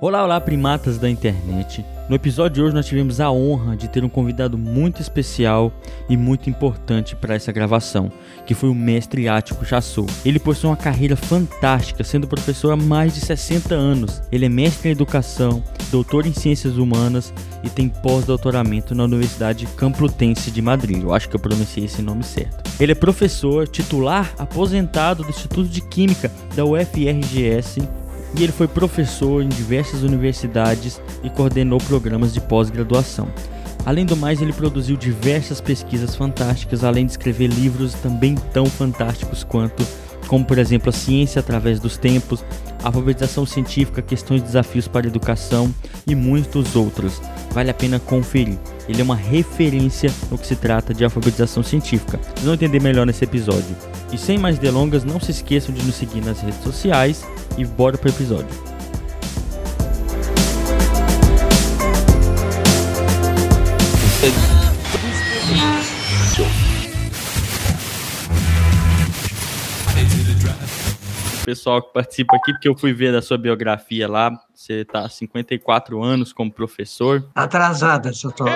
Olá, olá, primatas da internet. No episódio de hoje nós tivemos a honra de ter um convidado muito especial e muito importante para essa gravação, que foi o mestre Ático Chassou. Ele possui uma carreira fantástica, sendo professor há mais de 60 anos. Ele é mestre em educação, doutor em ciências humanas e tem pós-doutoramento na Universidade Complutense de Madrid. Eu acho que eu pronunciei esse nome certo. Ele é professor titular aposentado do Instituto de Química da UFRGS e ele foi professor em diversas universidades e coordenou programas de pós-graduação. Além do mais, ele produziu diversas pesquisas fantásticas, além de escrever livros também tão fantásticos quanto, como por exemplo, A Ciência através dos Tempos, Alfabetização Científica, Questões e Desafios para a Educação e muitos outros. Vale a pena conferir. Ele é uma referência no que se trata de alfabetização científica. Vocês vão entender melhor nesse episódio. E sem mais delongas, não se esqueçam de nos seguir nas redes sociais e bora pro episódio. Pessoal que participa aqui, porque eu fui ver da sua biografia lá, você tá há 54 anos como professor. Atrasada, seu Toro.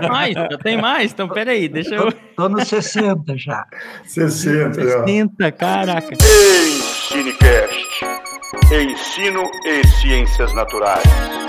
Tem mais, já tem mais, então peraí, deixa eu. Tô, tô nos 60 já. 60, já. 60, caraca. Ensinecast. Ensino e Ciências Naturais.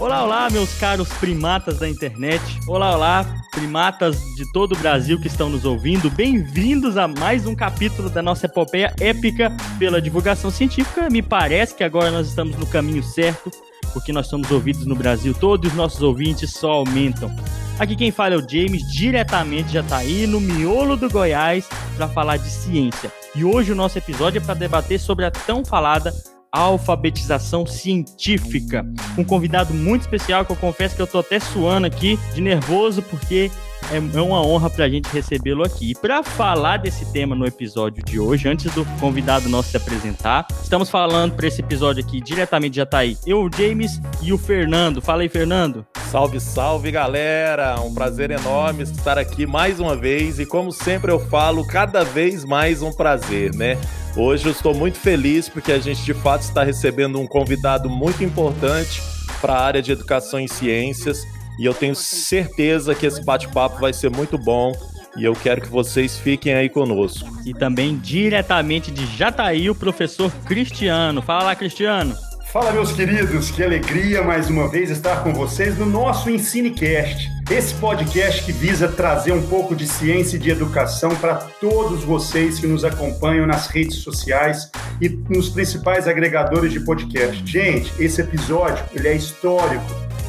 Olá, olá, meus caros primatas da internet. Olá, olá, primatas de todo o Brasil que estão nos ouvindo. Bem-vindos a mais um capítulo da nossa epopeia épica pela divulgação científica. Me parece que agora nós estamos no caminho certo, porque nós somos ouvidos no Brasil todo e os nossos ouvintes só aumentam. Aqui quem fala é o James, diretamente já tá aí no miolo do Goiás para falar de ciência. E hoje o nosso episódio é para debater sobre a tão falada alfabetização científica. Um convidado muito especial que eu confesso que eu tô até suando aqui de nervoso porque é uma honra para a gente recebê-lo aqui. E para falar desse tema no episódio de hoje, antes do convidado nosso se apresentar, estamos falando para esse episódio aqui diretamente de Jataí. Eu, o James e o Fernando. Fala aí, Fernando. Salve, salve, galera! Um prazer enorme estar aqui mais uma vez e como sempre eu falo, cada vez mais um prazer, né? Hoje eu estou muito feliz porque a gente de fato está recebendo um convidado muito importante para a área de educação em ciências e eu tenho certeza que esse bate-papo vai ser muito bom e eu quero que vocês fiquem aí conosco. E também diretamente de Jataí, o professor Cristiano. Fala lá, Cristiano. Fala, meus queridos, que alegria mais uma vez estar com vocês no nosso EnsineCast. Esse podcast que visa trazer um pouco de ciência e de educação para todos vocês que nos acompanham nas redes sociais e nos principais agregadores de podcast. Gente, esse episódio ele é histórico.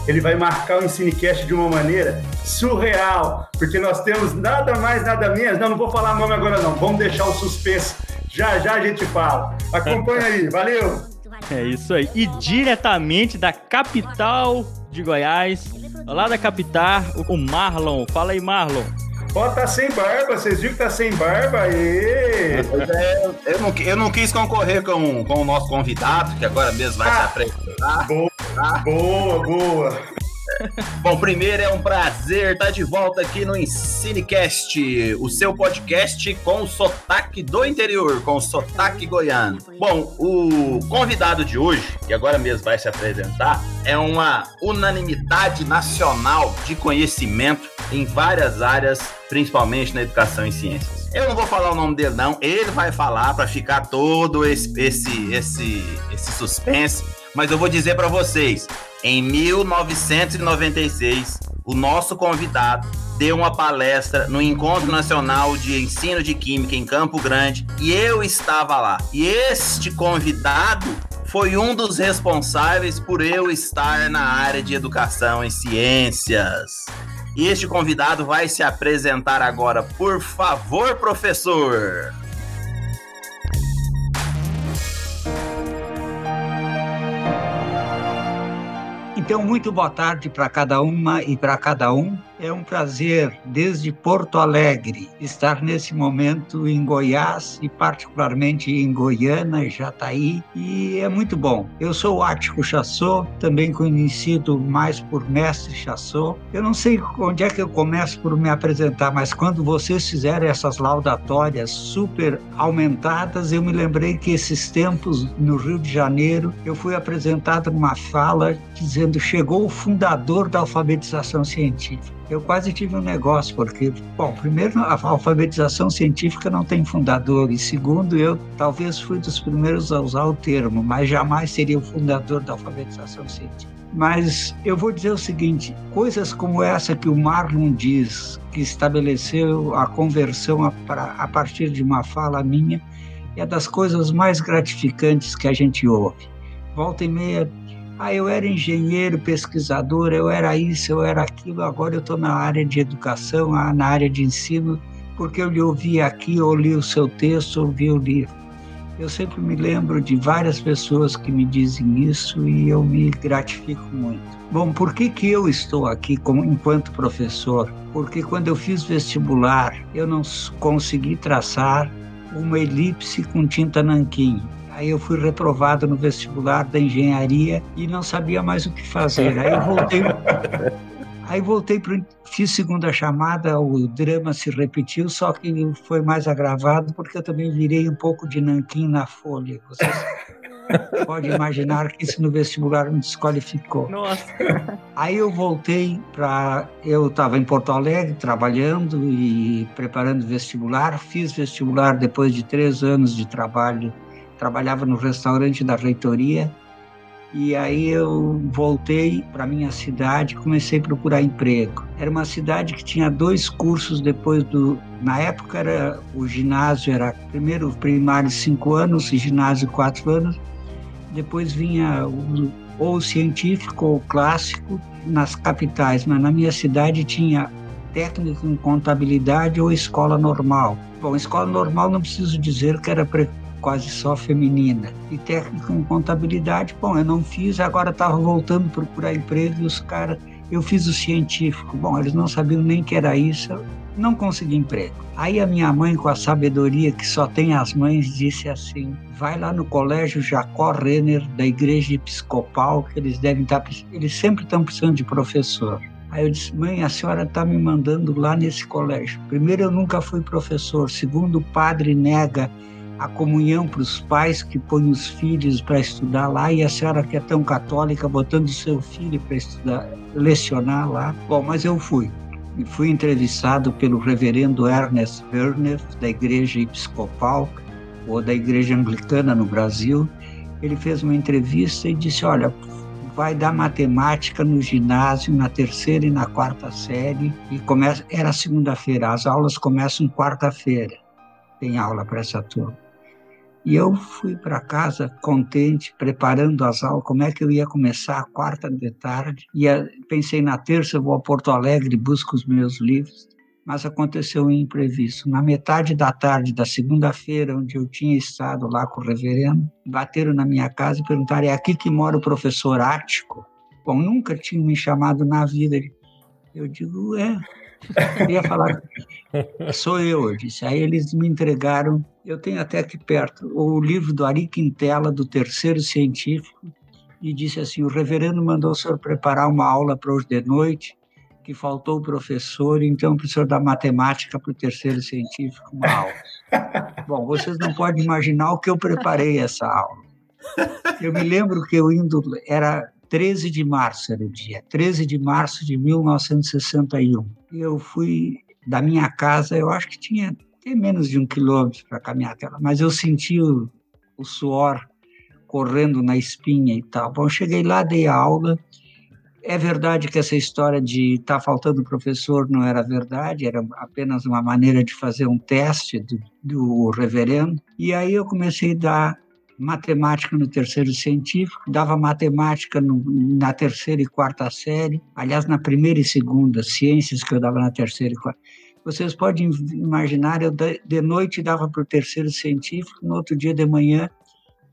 Ele vai marcar o EnsineCast de uma maneira surreal, porque nós temos nada mais, nada menos. Não, não vou falar nome agora não. Vamos deixar o suspense. Já já a gente fala. Acompanha aí. Valeu. É isso aí. E diretamente da capital de Goiás, lá da capital, o Marlon. Fala aí, Marlon. Ó, tá sem barba, vocês viram que tá sem barba? Aê! É, eu, não, eu não quis concorrer com, com o nosso convidado, que agora mesmo vai Ah, se apresentar. Boa, boa, boa. Bom, primeiro é um prazer estar de volta aqui no Ensinecast, o seu podcast com o sotaque do interior, com o sotaque goiano. Bom, o convidado de hoje, que agora mesmo vai se apresentar, é uma unanimidade nacional de conhecimento em várias áreas, principalmente na educação e ciências. Eu não vou falar o nome dele não, ele vai falar para ficar todo esse esse esse esse suspense, mas eu vou dizer para vocês, em 1996, o nosso convidado deu uma palestra no Encontro Nacional de Ensino de Química em Campo Grande e eu estava lá. E este convidado foi um dos responsáveis por eu estar na área de educação em ciências. E este convidado vai se apresentar agora. Por favor, professor. Então, muito boa tarde para cada uma e para cada um. É um prazer, desde Porto Alegre, estar nesse momento em Goiás e, particularmente, em Goiânia, Jataí, e é muito bom. Eu sou Ático Chassot, também conhecido mais por Mestre Chassot. Eu não sei onde é que eu começo por me apresentar, mas quando vocês fizerem essas laudatórias super aumentadas, eu me lembrei que esses tempos no Rio de Janeiro, eu fui apresentado numa fala dizendo: chegou o fundador da alfabetização científica eu quase tive um negócio, porque, bom, primeiro, a alfabetização científica não tem fundador, e segundo, eu talvez fui dos primeiros a usar o termo, mas jamais seria o fundador da alfabetização científica. Mas eu vou dizer o seguinte: coisas como essa que o Marlon diz, que estabeleceu a conversão a, a partir de uma fala minha, é das coisas mais gratificantes que a gente ouve. Volta e meia ah, eu era engenheiro, pesquisador, eu era isso, eu era aquilo, agora eu estou na área de educação, ah, na área de ensino, porque eu lhe ouvi aqui, ou li o seu texto, ouvi o livro. Eu sempre me lembro de várias pessoas que me dizem isso e eu me gratifico muito. Bom, por que, que eu estou aqui como, enquanto professor? Porque quando eu fiz vestibular, eu não consegui traçar uma elipse com tinta nanquim. Aí eu fui reprovado no vestibular da engenharia e não sabia mais o que fazer. Aí voltei. Aí voltei para fiz segunda chamada, o drama se repetiu, só que foi mais agravado porque eu também virei um pouco de nanquim na folha. Vocês podem imaginar que isso no vestibular me desqualificou. Nossa. Aí eu voltei para eu estava em Porto Alegre trabalhando e preparando vestibular, fiz vestibular depois de três anos de trabalho trabalhava no restaurante da reitoria. E aí eu voltei para minha cidade, comecei a procurar emprego. Era uma cidade que tinha dois cursos depois do, na época era o ginásio era primeiro primário cinco anos, ginásio quatro anos. Depois vinha o, ou científico ou clássico nas capitais, mas na minha cidade tinha técnico em contabilidade ou escola normal. Bom, escola normal não preciso dizer que era quase só feminina. E técnico em contabilidade, bom, eu não fiz, agora estava voltando a procurar emprego e os caras, eu fiz o científico. Bom, eles não sabiam nem que era isso, não consegui emprego. Aí a minha mãe, com a sabedoria que só tem as mães, disse assim: vai lá no colégio Jacó Renner, da igreja episcopal, que eles devem estar, tá eles sempre estão precisando de professor. Aí eu disse, mãe, a senhora está me mandando lá nesse colégio. Primeiro, eu nunca fui professor. Segundo, o padre nega a comunhão para os pais que põem os filhos para estudar lá e a senhora que é tão católica botando seu filho para estudar, lecionar lá. Bom, mas eu fui. E fui entrevistado pelo reverendo Ernest Werner, da Igreja Episcopal, ou da Igreja Anglicana no Brasil. Ele fez uma entrevista e disse: Olha, vai dar matemática no ginásio na terceira e na quarta série. E começa, era segunda-feira, as aulas começam quarta-feira. Tem aula para essa turma. E eu fui para casa contente, preparando as aulas, como é que eu ia começar a quarta de tarde. E pensei, na terça eu vou a Porto Alegre busco os meus livros. Mas aconteceu um imprevisto. Na metade da tarde da segunda-feira, onde eu tinha estado lá com o reverendo, bateram na minha casa e perguntaram: é aqui que mora o professor Ático? Bom, nunca tinham me chamado na vida. Eu digo, é, eu ia falar, sou eu, eu disse. Aí eles me entregaram, eu tenho até aqui perto, o livro do Ari Quintela, do Terceiro Científico, e disse assim: o reverendo mandou o senhor preparar uma aula para hoje de noite, que faltou o professor, então o professor da matemática para o terceiro científico uma aula. Bom, vocês não podem imaginar o que eu preparei essa aula. Eu me lembro que eu indo, era 13 de março era o dia, 13 de março de 1961. Eu fui da minha casa, eu acho que tinha até menos de um quilômetro para caminhar até lá, mas eu senti o, o suor correndo na espinha e tal. Bom, cheguei lá, dei a aula. É verdade que essa história de estar tá faltando professor não era verdade, era apenas uma maneira de fazer um teste do, do reverendo. E aí eu comecei a dar matemática no terceiro científico, dava matemática no, na terceira e quarta série, aliás, na primeira e segunda, ciências que eu dava na terceira e quarta. Vocês podem imaginar, eu de noite dava para o terceiro científico, no outro dia de manhã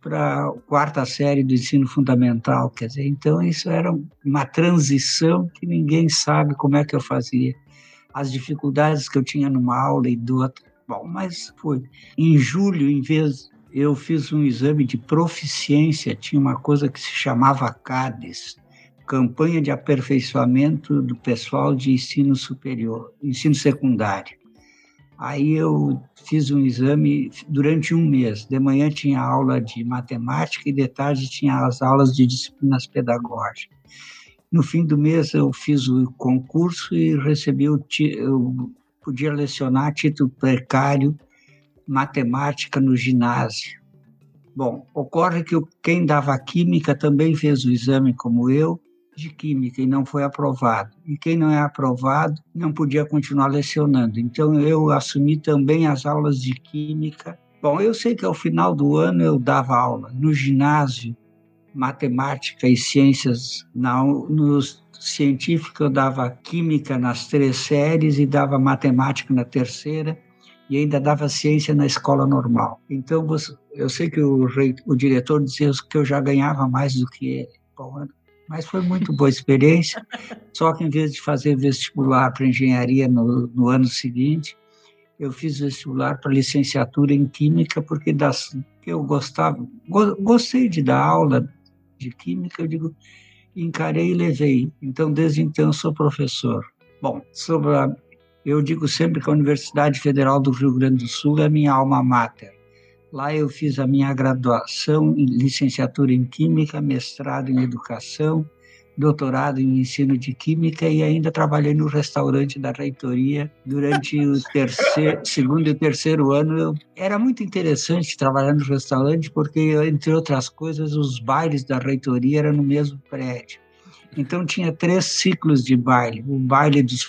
para a quarta série do ensino fundamental, quer dizer, então isso era uma transição que ninguém sabe como é que eu fazia. As dificuldades que eu tinha numa aula e do outro. Bom, mas foi. Em julho, em vez eu fiz um exame de proficiência, tinha uma coisa que se chamava CADES, Campanha de Aperfeiçoamento do Pessoal de Ensino Superior, Ensino Secundário. Aí eu fiz um exame durante um mês. De manhã tinha aula de matemática e de tarde tinha as aulas de disciplinas pedagógicas. No fim do mês eu fiz o concurso e recebi o eu podia lecionar título precário matemática no ginásio. Bom, ocorre que quem dava química também fez o exame como eu de química e não foi aprovado. E quem não é aprovado não podia continuar lecionando. Então eu assumi também as aulas de química. Bom, eu sei que ao final do ano eu dava aula no ginásio, matemática e ciências, na, no científico eu dava química nas três séries e dava matemática na terceira e ainda dava ciência na escola normal. Então, eu sei que o, o diretor dizia que eu já ganhava mais do que ele. Bom, mas foi muito boa experiência. Só que em vez de fazer vestibular para engenharia no, no ano seguinte, eu fiz vestibular para licenciatura em química porque das eu gostava, go, gostei de dar aula de química, eu digo, encarei e levei. Então desde então sou professor. Bom, sobre a, eu digo sempre que a Universidade Federal do Rio Grande do Sul é minha alma mater. Lá eu fiz a minha graduação em licenciatura em Química, mestrado em Educação, doutorado em ensino de química e ainda trabalhei no restaurante da reitoria durante o terceiro, segundo e terceiro ano. Eu, era muito interessante trabalhar no restaurante porque, entre outras coisas, os bailes da reitoria eram no mesmo prédio. Então tinha três ciclos de baile: o baile dos,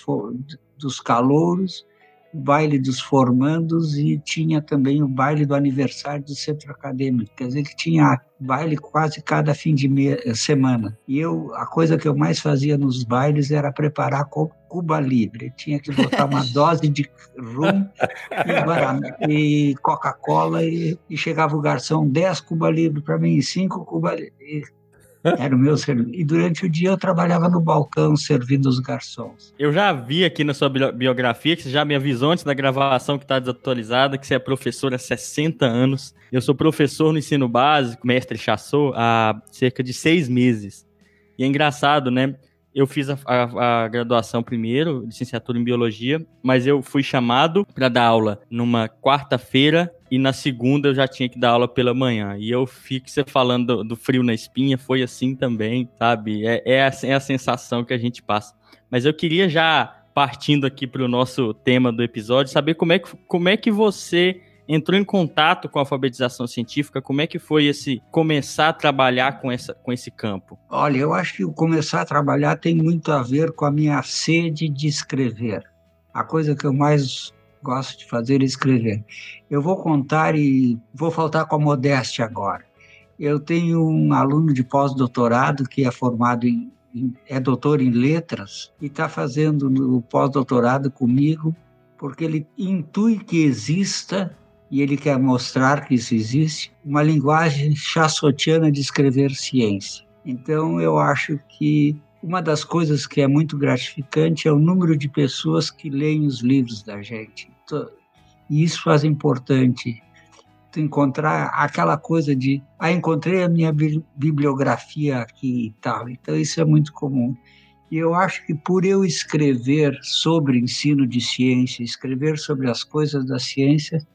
dos calouros, o baile dos formandos e tinha também o baile do aniversário do centro acadêmico. Quer dizer que tinha baile quase cada fim de semana. E eu, a coisa que eu mais fazia nos bailes era preparar Cuba Libre. Tinha que botar uma dose de rum e, e Coca-Cola e, e, chegava o garçom, 10 Cuba Libre para mim, 5 Cuba Libre. Era o meu serviço. E durante o dia eu trabalhava no balcão servindo os garçons. Eu já vi aqui na sua biografia, que você já me avisou antes da gravação que está desatualizada, que você é professor há 60 anos. Eu sou professor no ensino básico, mestre Chassot, há cerca de seis meses. E é engraçado, né? Eu fiz a, a, a, graduação primeiro, licenciatura em biologia, mas eu fui chamado para dar aula numa quarta-feira e na segunda eu já tinha que dar aula pela manhã. E eu fico você falando do, do frio na espinha, foi assim também, sabe? É, é, a, é a sensação que a gente passa. Mas eu queria já partindo aqui para o nosso tema do episódio, saber como é que, como é que você entrou em contato com a alfabetização científica? Como é que foi esse começar a trabalhar com, essa, com esse campo? Olha, eu acho que o começar a trabalhar tem muito a ver com a minha sede de escrever. A coisa que eu mais gosto de fazer é escrever. Eu vou contar e vou faltar com a modéstia agora. Eu tenho um aluno de pós-doutorado que é formado em, é doutor em letras e está fazendo o pós-doutorado comigo porque ele intui que exista e ele quer mostrar que isso existe, uma linguagem chassotiana de escrever ciência. Então, eu acho que uma das coisas que é muito gratificante é o número de pessoas que leem os livros da gente. E isso faz importante tu encontrar aquela coisa de ah, encontrei a minha bibliografia aqui e tal. Então, isso é muito comum. E eu acho que por eu escrever sobre ensino de ciência, escrever sobre as coisas da ciência,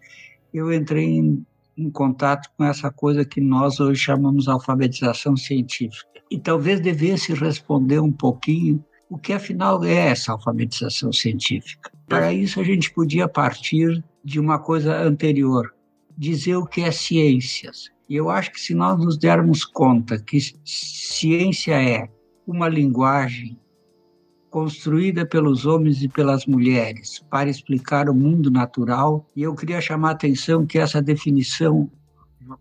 eu entrei em, em contato com essa coisa que nós hoje chamamos alfabetização científica. E talvez devesse responder um pouquinho o que afinal é essa alfabetização científica. Para isso, a gente podia partir de uma coisa anterior, dizer o que é ciências. E eu acho que se nós nos dermos conta que ciência é uma linguagem construída pelos homens e pelas mulheres para explicar o mundo natural. E eu queria chamar a atenção que essa definição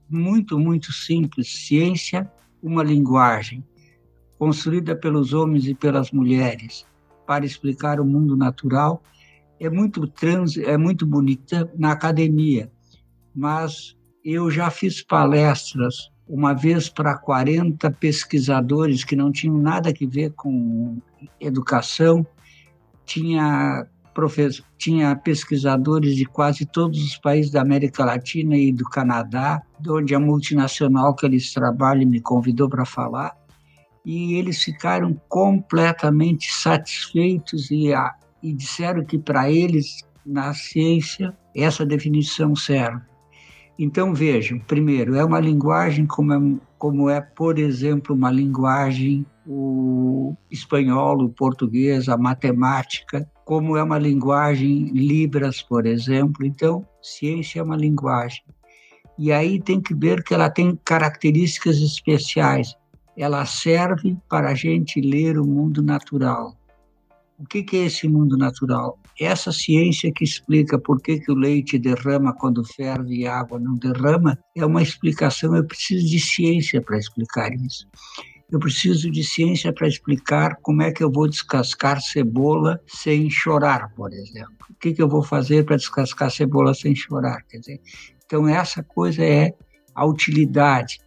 muito, muito simples, ciência, uma linguagem construída pelos homens e pelas mulheres para explicar o mundo natural, é muito trans, é muito bonita na academia, mas eu já fiz palestras uma vez para 40 pesquisadores que não tinham nada a ver com educação, tinha, professor, tinha pesquisadores de quase todos os países da América Latina e do Canadá, de onde a multinacional que eles trabalham me convidou para falar, e eles ficaram completamente satisfeitos e, a, e disseram que para eles, na ciência, essa definição serve. Então vejam, primeiro, é uma linguagem como é, como é por exemplo, uma linguagem o espanhol, o português, a matemática, como é uma linguagem Libras, por exemplo. Então, ciência é uma linguagem. E aí tem que ver que ela tem características especiais. Ela serve para a gente ler o mundo natural. O que, é esse mundo natural? Essa ciência que explica por que, que o leite derrama quando ferve e a água não derrama é uma explicação. Eu preciso de ciência para explicar isso. Eu preciso de ciência para explicar como é que eu vou descascar cebola sem chorar, por exemplo. O que, que eu vou fazer para descascar cebola sem chorar? Quer dizer, então, essa coisa é a utilidade.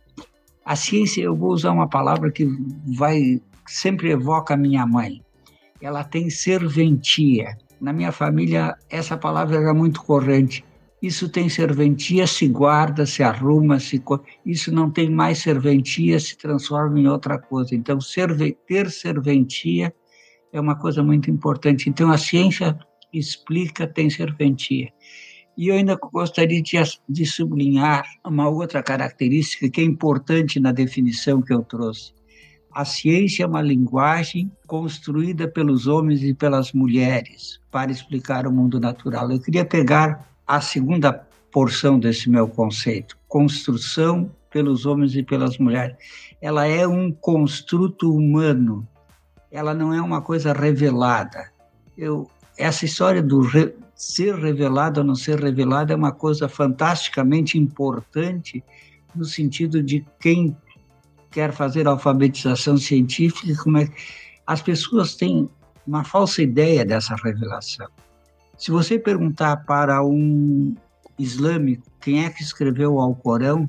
A ciência, eu vou usar uma palavra que vai sempre evoca a minha mãe. Ela tem serventia. Na minha família, essa palavra era muito corrente. Isso tem serventia, se guarda, se arruma, se isso não tem mais serventia, se transforma em outra coisa. Então, serve... ter serventia é uma coisa muito importante. Então, a ciência explica, tem serventia. E eu ainda gostaria de, de sublinhar uma outra característica que é importante na definição que eu trouxe. A ciência é uma linguagem construída pelos homens e pelas mulheres para explicar o mundo natural. Eu queria pegar a segunda porção desse meu conceito, construção pelos homens e pelas mulheres. Ela é um construto humano, ela não é uma coisa revelada. Eu, essa história do re, ser revelado ou não ser revelado é uma coisa fantasticamente importante no sentido de quem quer fazer alfabetização científica, como é as pessoas têm uma falsa ideia dessa revelação. Se você perguntar para um islâmico quem é que escreveu o Alcorão,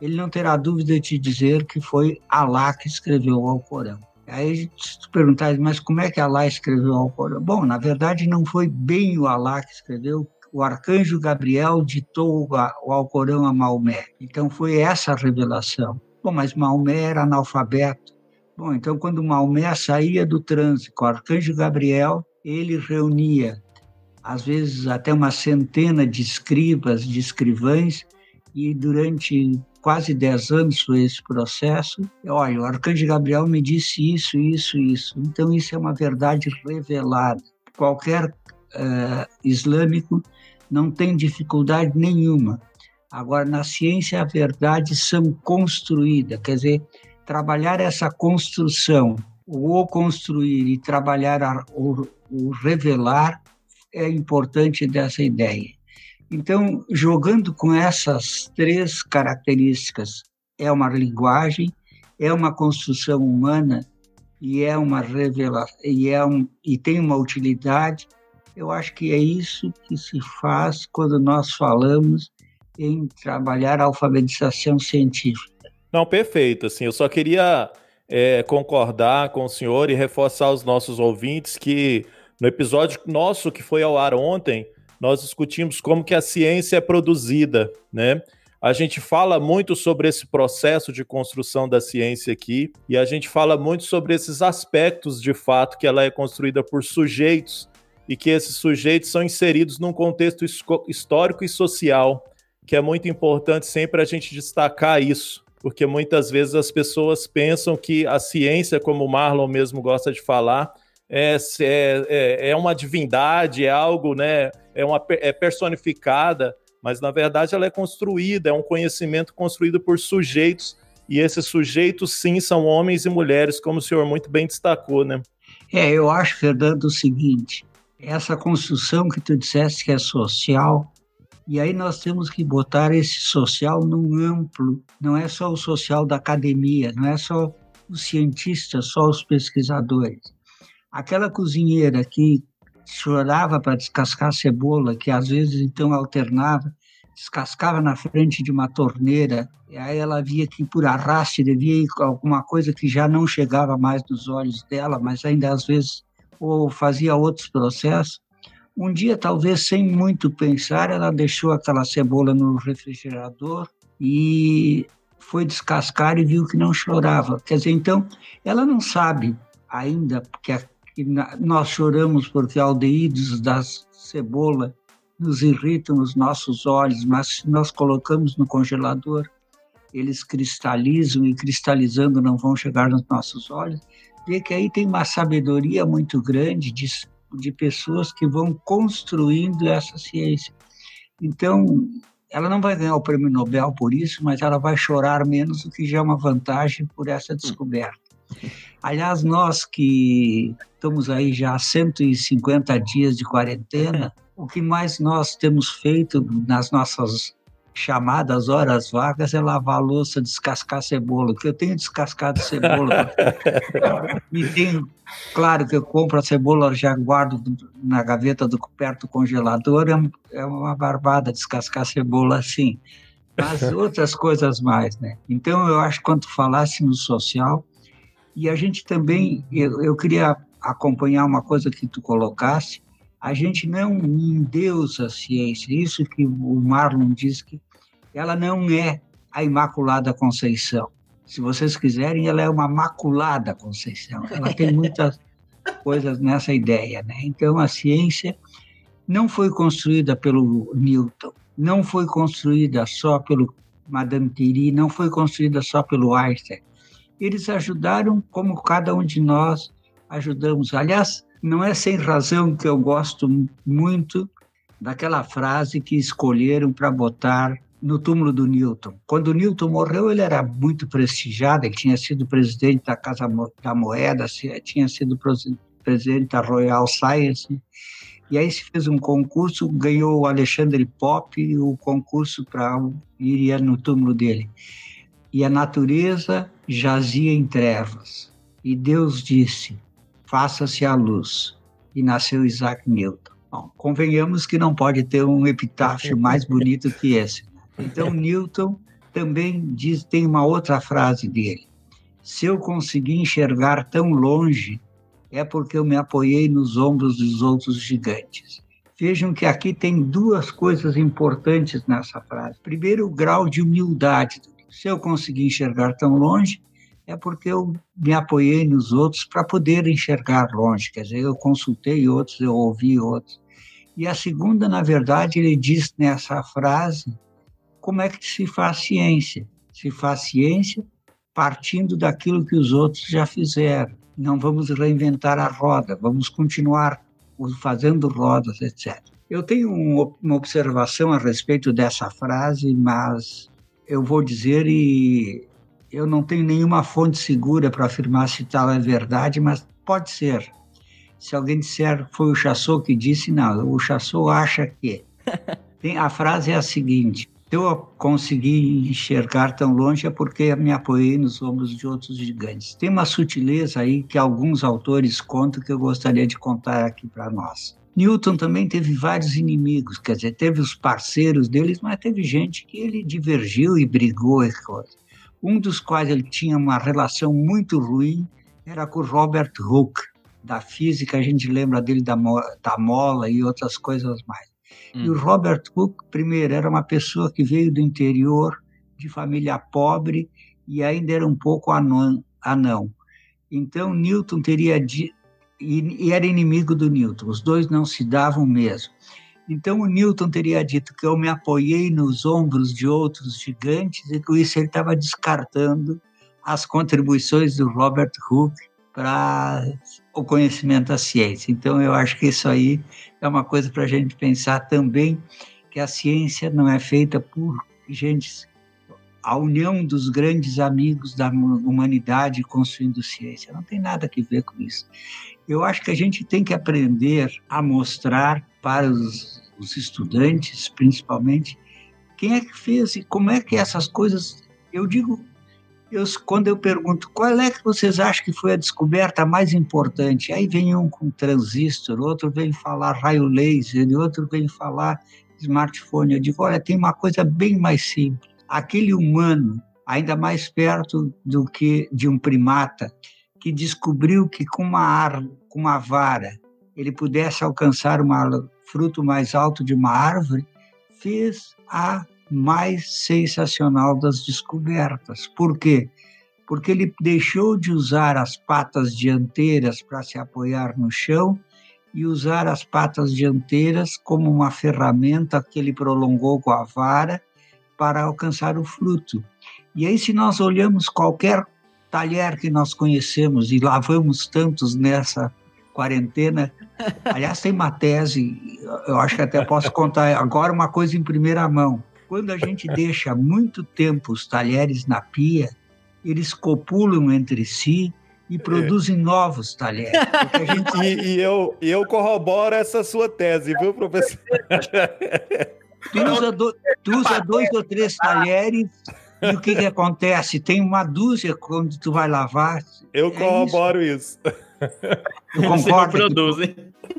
ele não terá dúvida de te dizer que foi Alá que escreveu o Alcorão. Aí se tu perguntar, mas como é que Alá escreveu o Alcorão? Bom, na verdade não foi bem o Alá que escreveu, o arcanjo Gabriel ditou o Alcorão a Maomé. Então foi essa a revelação. Bom, mas Maomé era analfabeto. Bom, então quando Maomé saía do trânsito com o arcanjo Gabriel, ele reunia às vezes até uma centena de escribas, de escrivães, e durante quase dez anos foi esse processo. Olha, o arcanjo Gabriel me disse isso, isso, isso. Então, isso é uma verdade revelada. Qualquer uh, islâmico não tem dificuldade nenhuma. Agora, na ciência, a verdade são construídas, quer dizer, trabalhar essa construção, o construir e trabalhar o, o revelar, é importante dessa ideia. Então, jogando com essas três características, é uma linguagem, é uma construção humana e é uma revelação e é um e tem uma utilidade. Eu acho que é isso que se faz quando nós falamos em trabalhar a alfabetização científica. Não, perfeito. Assim, eu só queria é, concordar com o senhor e reforçar os nossos ouvintes que no episódio nosso que foi ao ar ontem, nós discutimos como que a ciência é produzida, né? A gente fala muito sobre esse processo de construção da ciência aqui e a gente fala muito sobre esses aspectos de fato que ela é construída por sujeitos e que esses sujeitos são inseridos num contexto histórico e social, que é muito importante sempre a gente destacar isso, porque muitas vezes as pessoas pensam que a ciência, como o Marlon mesmo gosta de falar, é, é, é, é uma divindade, é algo, né? É, uma, é personificada, mas na verdade ela é construída, é um conhecimento construído por sujeitos, e esses sujeitos, sim, são homens e mulheres, como o senhor muito bem destacou, né? É, eu acho, Fernando, o seguinte: essa construção que tu disseste que é social, e aí nós temos que botar esse social num amplo, não é só o social da academia, não é só os cientistas, só os pesquisadores. Aquela cozinheira que chorava para descascar cebola, que às vezes então alternava descascava na frente de uma torneira, e aí ela via que por arraste devia ir alguma coisa que já não chegava mais nos olhos dela, mas ainda às vezes ou fazia outros processos. Um dia, talvez sem muito pensar, ela deixou aquela cebola no refrigerador e foi descascar e viu que não chorava. Quer dizer, então, ela não sabe ainda que, a, que nós choramos porque aldeídos da cebola nos irritam os nossos olhos, mas se nós colocamos no congelador, eles cristalizam e cristalizando não vão chegar nos nossos olhos. Vê que aí tem uma sabedoria muito grande de, de pessoas que vão construindo essa ciência. Então, ela não vai ganhar o prêmio Nobel por isso, mas ela vai chorar menos, o que já é uma vantagem por essa descoberta. Aliás, nós que estamos aí já há 150 dias de quarentena, o que mais nós temos feito nas nossas chamadas horas vagas é lavar louça, descascar cebola, que eu tenho descascado cebola. e tenho, claro que eu compro a cebola, já guardo na gaveta do perto do congelador, é, é uma barbada descascar cebola assim. Mas outras coisas mais, né? Então eu acho que quando falasse no social, e a gente também, eu, eu queria acompanhar uma coisa que tu colocasse, a gente não endeusa a ciência. Isso que o Marlon diz que ela não é a Imaculada Conceição. Se vocês quiserem, ela é uma maculada Conceição. Ela tem muitas coisas nessa ideia, né? Então a ciência não foi construída pelo Newton, não foi construída só pelo Madame Curie, não foi construída só pelo Einstein. Eles ajudaram como cada um de nós ajudamos. Aliás, não é sem razão que eu gosto muito daquela frase que escolheram para botar no túmulo do Newton. Quando Newton morreu, ele era muito prestigiado, ele tinha sido presidente da Casa da Moeda, tinha sido presidente da Royal Science, e aí se fez um concurso, ganhou o Alexandre Pop o concurso para ir no túmulo dele. E a natureza jazia em trevas. E Deus disse: faça-se a luz. E nasceu Isaac Newton. Bom, convenhamos que não pode ter um epitáfio mais bonito que esse. Né? Então, Newton também diz, tem uma outra frase dele. Se eu conseguir enxergar tão longe, é porque eu me apoiei nos ombros dos outros gigantes. Vejam que aqui tem duas coisas importantes nessa frase. Primeiro, o grau de humildade. Se eu conseguir enxergar tão longe, é porque eu me apoiei nos outros para poder enxergar longe. Quer dizer, eu consultei outros, eu ouvi outros. E a segunda, na verdade, ele diz nessa frase como é que se faz ciência. Se faz ciência partindo daquilo que os outros já fizeram. Não vamos reinventar a roda, vamos continuar fazendo rodas, etc. Eu tenho uma observação a respeito dessa frase, mas eu vou dizer e eu não tenho nenhuma fonte segura para afirmar se tal é verdade, mas pode ser. Se alguém disser que foi o Chassot que disse, não, o Chassot acha que. Tem, a frase é a seguinte: eu consegui enxergar tão longe é porque me apoiei nos ombros de outros gigantes. Tem uma sutileza aí que alguns autores contam que eu gostaria de contar aqui para nós. Newton também teve vários inimigos, quer dizer, teve os parceiros deles, mas teve gente que ele divergiu e brigou e coisa um dos quais ele tinha uma relação muito ruim era com Robert Hooke, da física, a gente lembra dele da, da mola e outras coisas mais. Hum. E o hum. Robert Hooke, primeiro, era uma pessoa que veio do interior, de família pobre, e ainda era um pouco anão. anão. Então, Newton teria. e, e era inimigo do Newton, os dois não se davam mesmo. Então o Newton teria dito que eu me apoiei nos ombros de outros gigantes e com isso ele estava descartando as contribuições do Robert Hooke para o conhecimento da ciência. Então eu acho que isso aí é uma coisa para a gente pensar também que a ciência não é feita por gente a união dos grandes amigos da humanidade construindo ciência. Não tem nada a ver com isso. Eu acho que a gente tem que aprender a mostrar para os, os estudantes, principalmente, quem é que fez e como é que essas coisas. Eu digo, eu, quando eu pergunto qual é que vocês acham que foi a descoberta mais importante, aí vem um com transistor, outro vem falar raio laser, e outro vem falar smartphone. Eu digo, olha, tem uma coisa bem mais simples. Aquele humano, ainda mais perto do que de um primata, que descobriu que com uma, com uma vara ele pudesse alcançar um fruto mais alto de uma árvore, fez a mais sensacional das descobertas. Por quê? Porque ele deixou de usar as patas dianteiras para se apoiar no chão e usar as patas dianteiras como uma ferramenta que ele prolongou com a vara para alcançar o fruto. E aí, se nós olhamos qualquer talher que nós conhecemos e lavamos tantos nessa quarentena, aliás, tem uma tese, eu acho que até posso contar agora uma coisa em primeira mão. Quando a gente deixa muito tempo os talheres na pia, eles copulam entre si e produzem é. novos talheres. Gente... e, e, eu, eu corroboro essa sua tese, viu, professor? Tu usa, do, tu usa dois ou três talheres e o que, que acontece? Tem uma dúzia quando tu vai lavar. Eu é corroboro isso. isso. Concorda? Se reproduzem.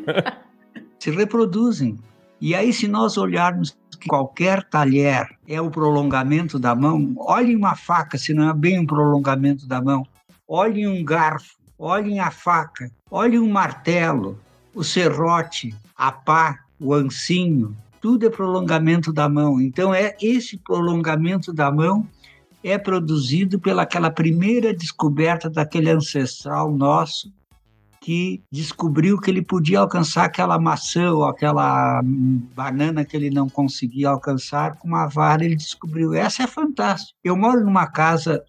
Se reproduzem. E aí, se nós olharmos que qualquer talher é o prolongamento da mão, olhem uma faca, se não é bem um prolongamento da mão. Olhem um garfo, olhem a faca, olhem um martelo, o serrote, a pá, o ancinho, tudo é prolongamento da mão. Então, é esse prolongamento da mão é produzido pelaquela primeira descoberta daquele ancestral nosso que descobriu que ele podia alcançar aquela maçã ou aquela banana que ele não conseguia alcançar com uma vara, ele descobriu. Essa é fantástica. Eu moro numa casa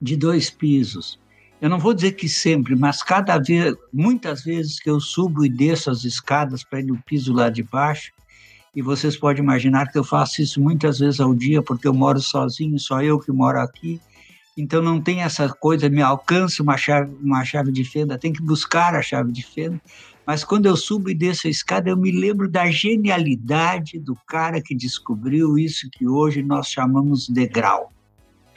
de dois pisos. Eu não vou dizer que sempre, mas cada vez, muitas vezes que eu subo e desço as escadas para ir no piso lá de baixo, e vocês podem imaginar que eu faço isso muitas vezes ao dia, porque eu moro sozinho, só eu que moro aqui. Então não tem essa coisa, me alcance uma chave, uma chave de fenda, tem que buscar a chave de fenda. Mas quando eu subo e desço a escada, eu me lembro da genialidade do cara que descobriu isso que hoje nós chamamos degrau.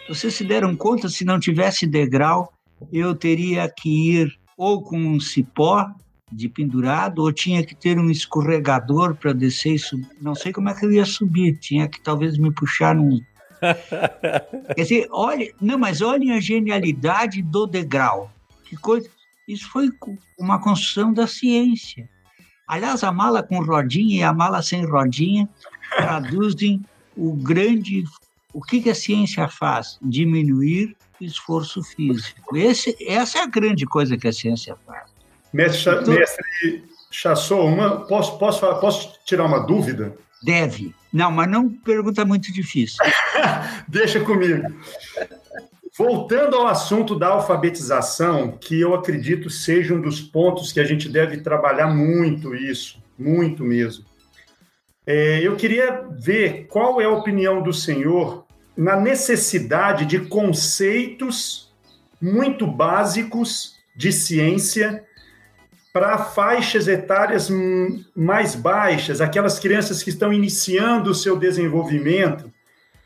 Vocês se deram conta, se não tivesse degrau, eu teria que ir ou com um cipó de pendurado ou tinha que ter um escorregador para descer e subir. Não sei como é que eu ia subir, tinha que talvez me puxar num. Quer dizer, olha, não, mas olhem a genialidade do degrau. Que coisa. Isso foi uma construção da ciência. Aliás, a mala com rodinha e a mala sem rodinha traduzem o grande. O que, que a ciência faz? Diminuir o esforço físico. Esse, essa é a grande coisa que a ciência faz. Mestre, então, mestre Chassou, uma, posso, posso, posso tirar uma dúvida? Deve. Não, mas não pergunta muito difícil. Deixa comigo. Voltando ao assunto da alfabetização, que eu acredito seja um dos pontos que a gente deve trabalhar muito isso, muito mesmo. É, eu queria ver qual é a opinião do senhor na necessidade de conceitos muito básicos de ciência para faixas etárias mais baixas, aquelas crianças que estão iniciando o seu desenvolvimento,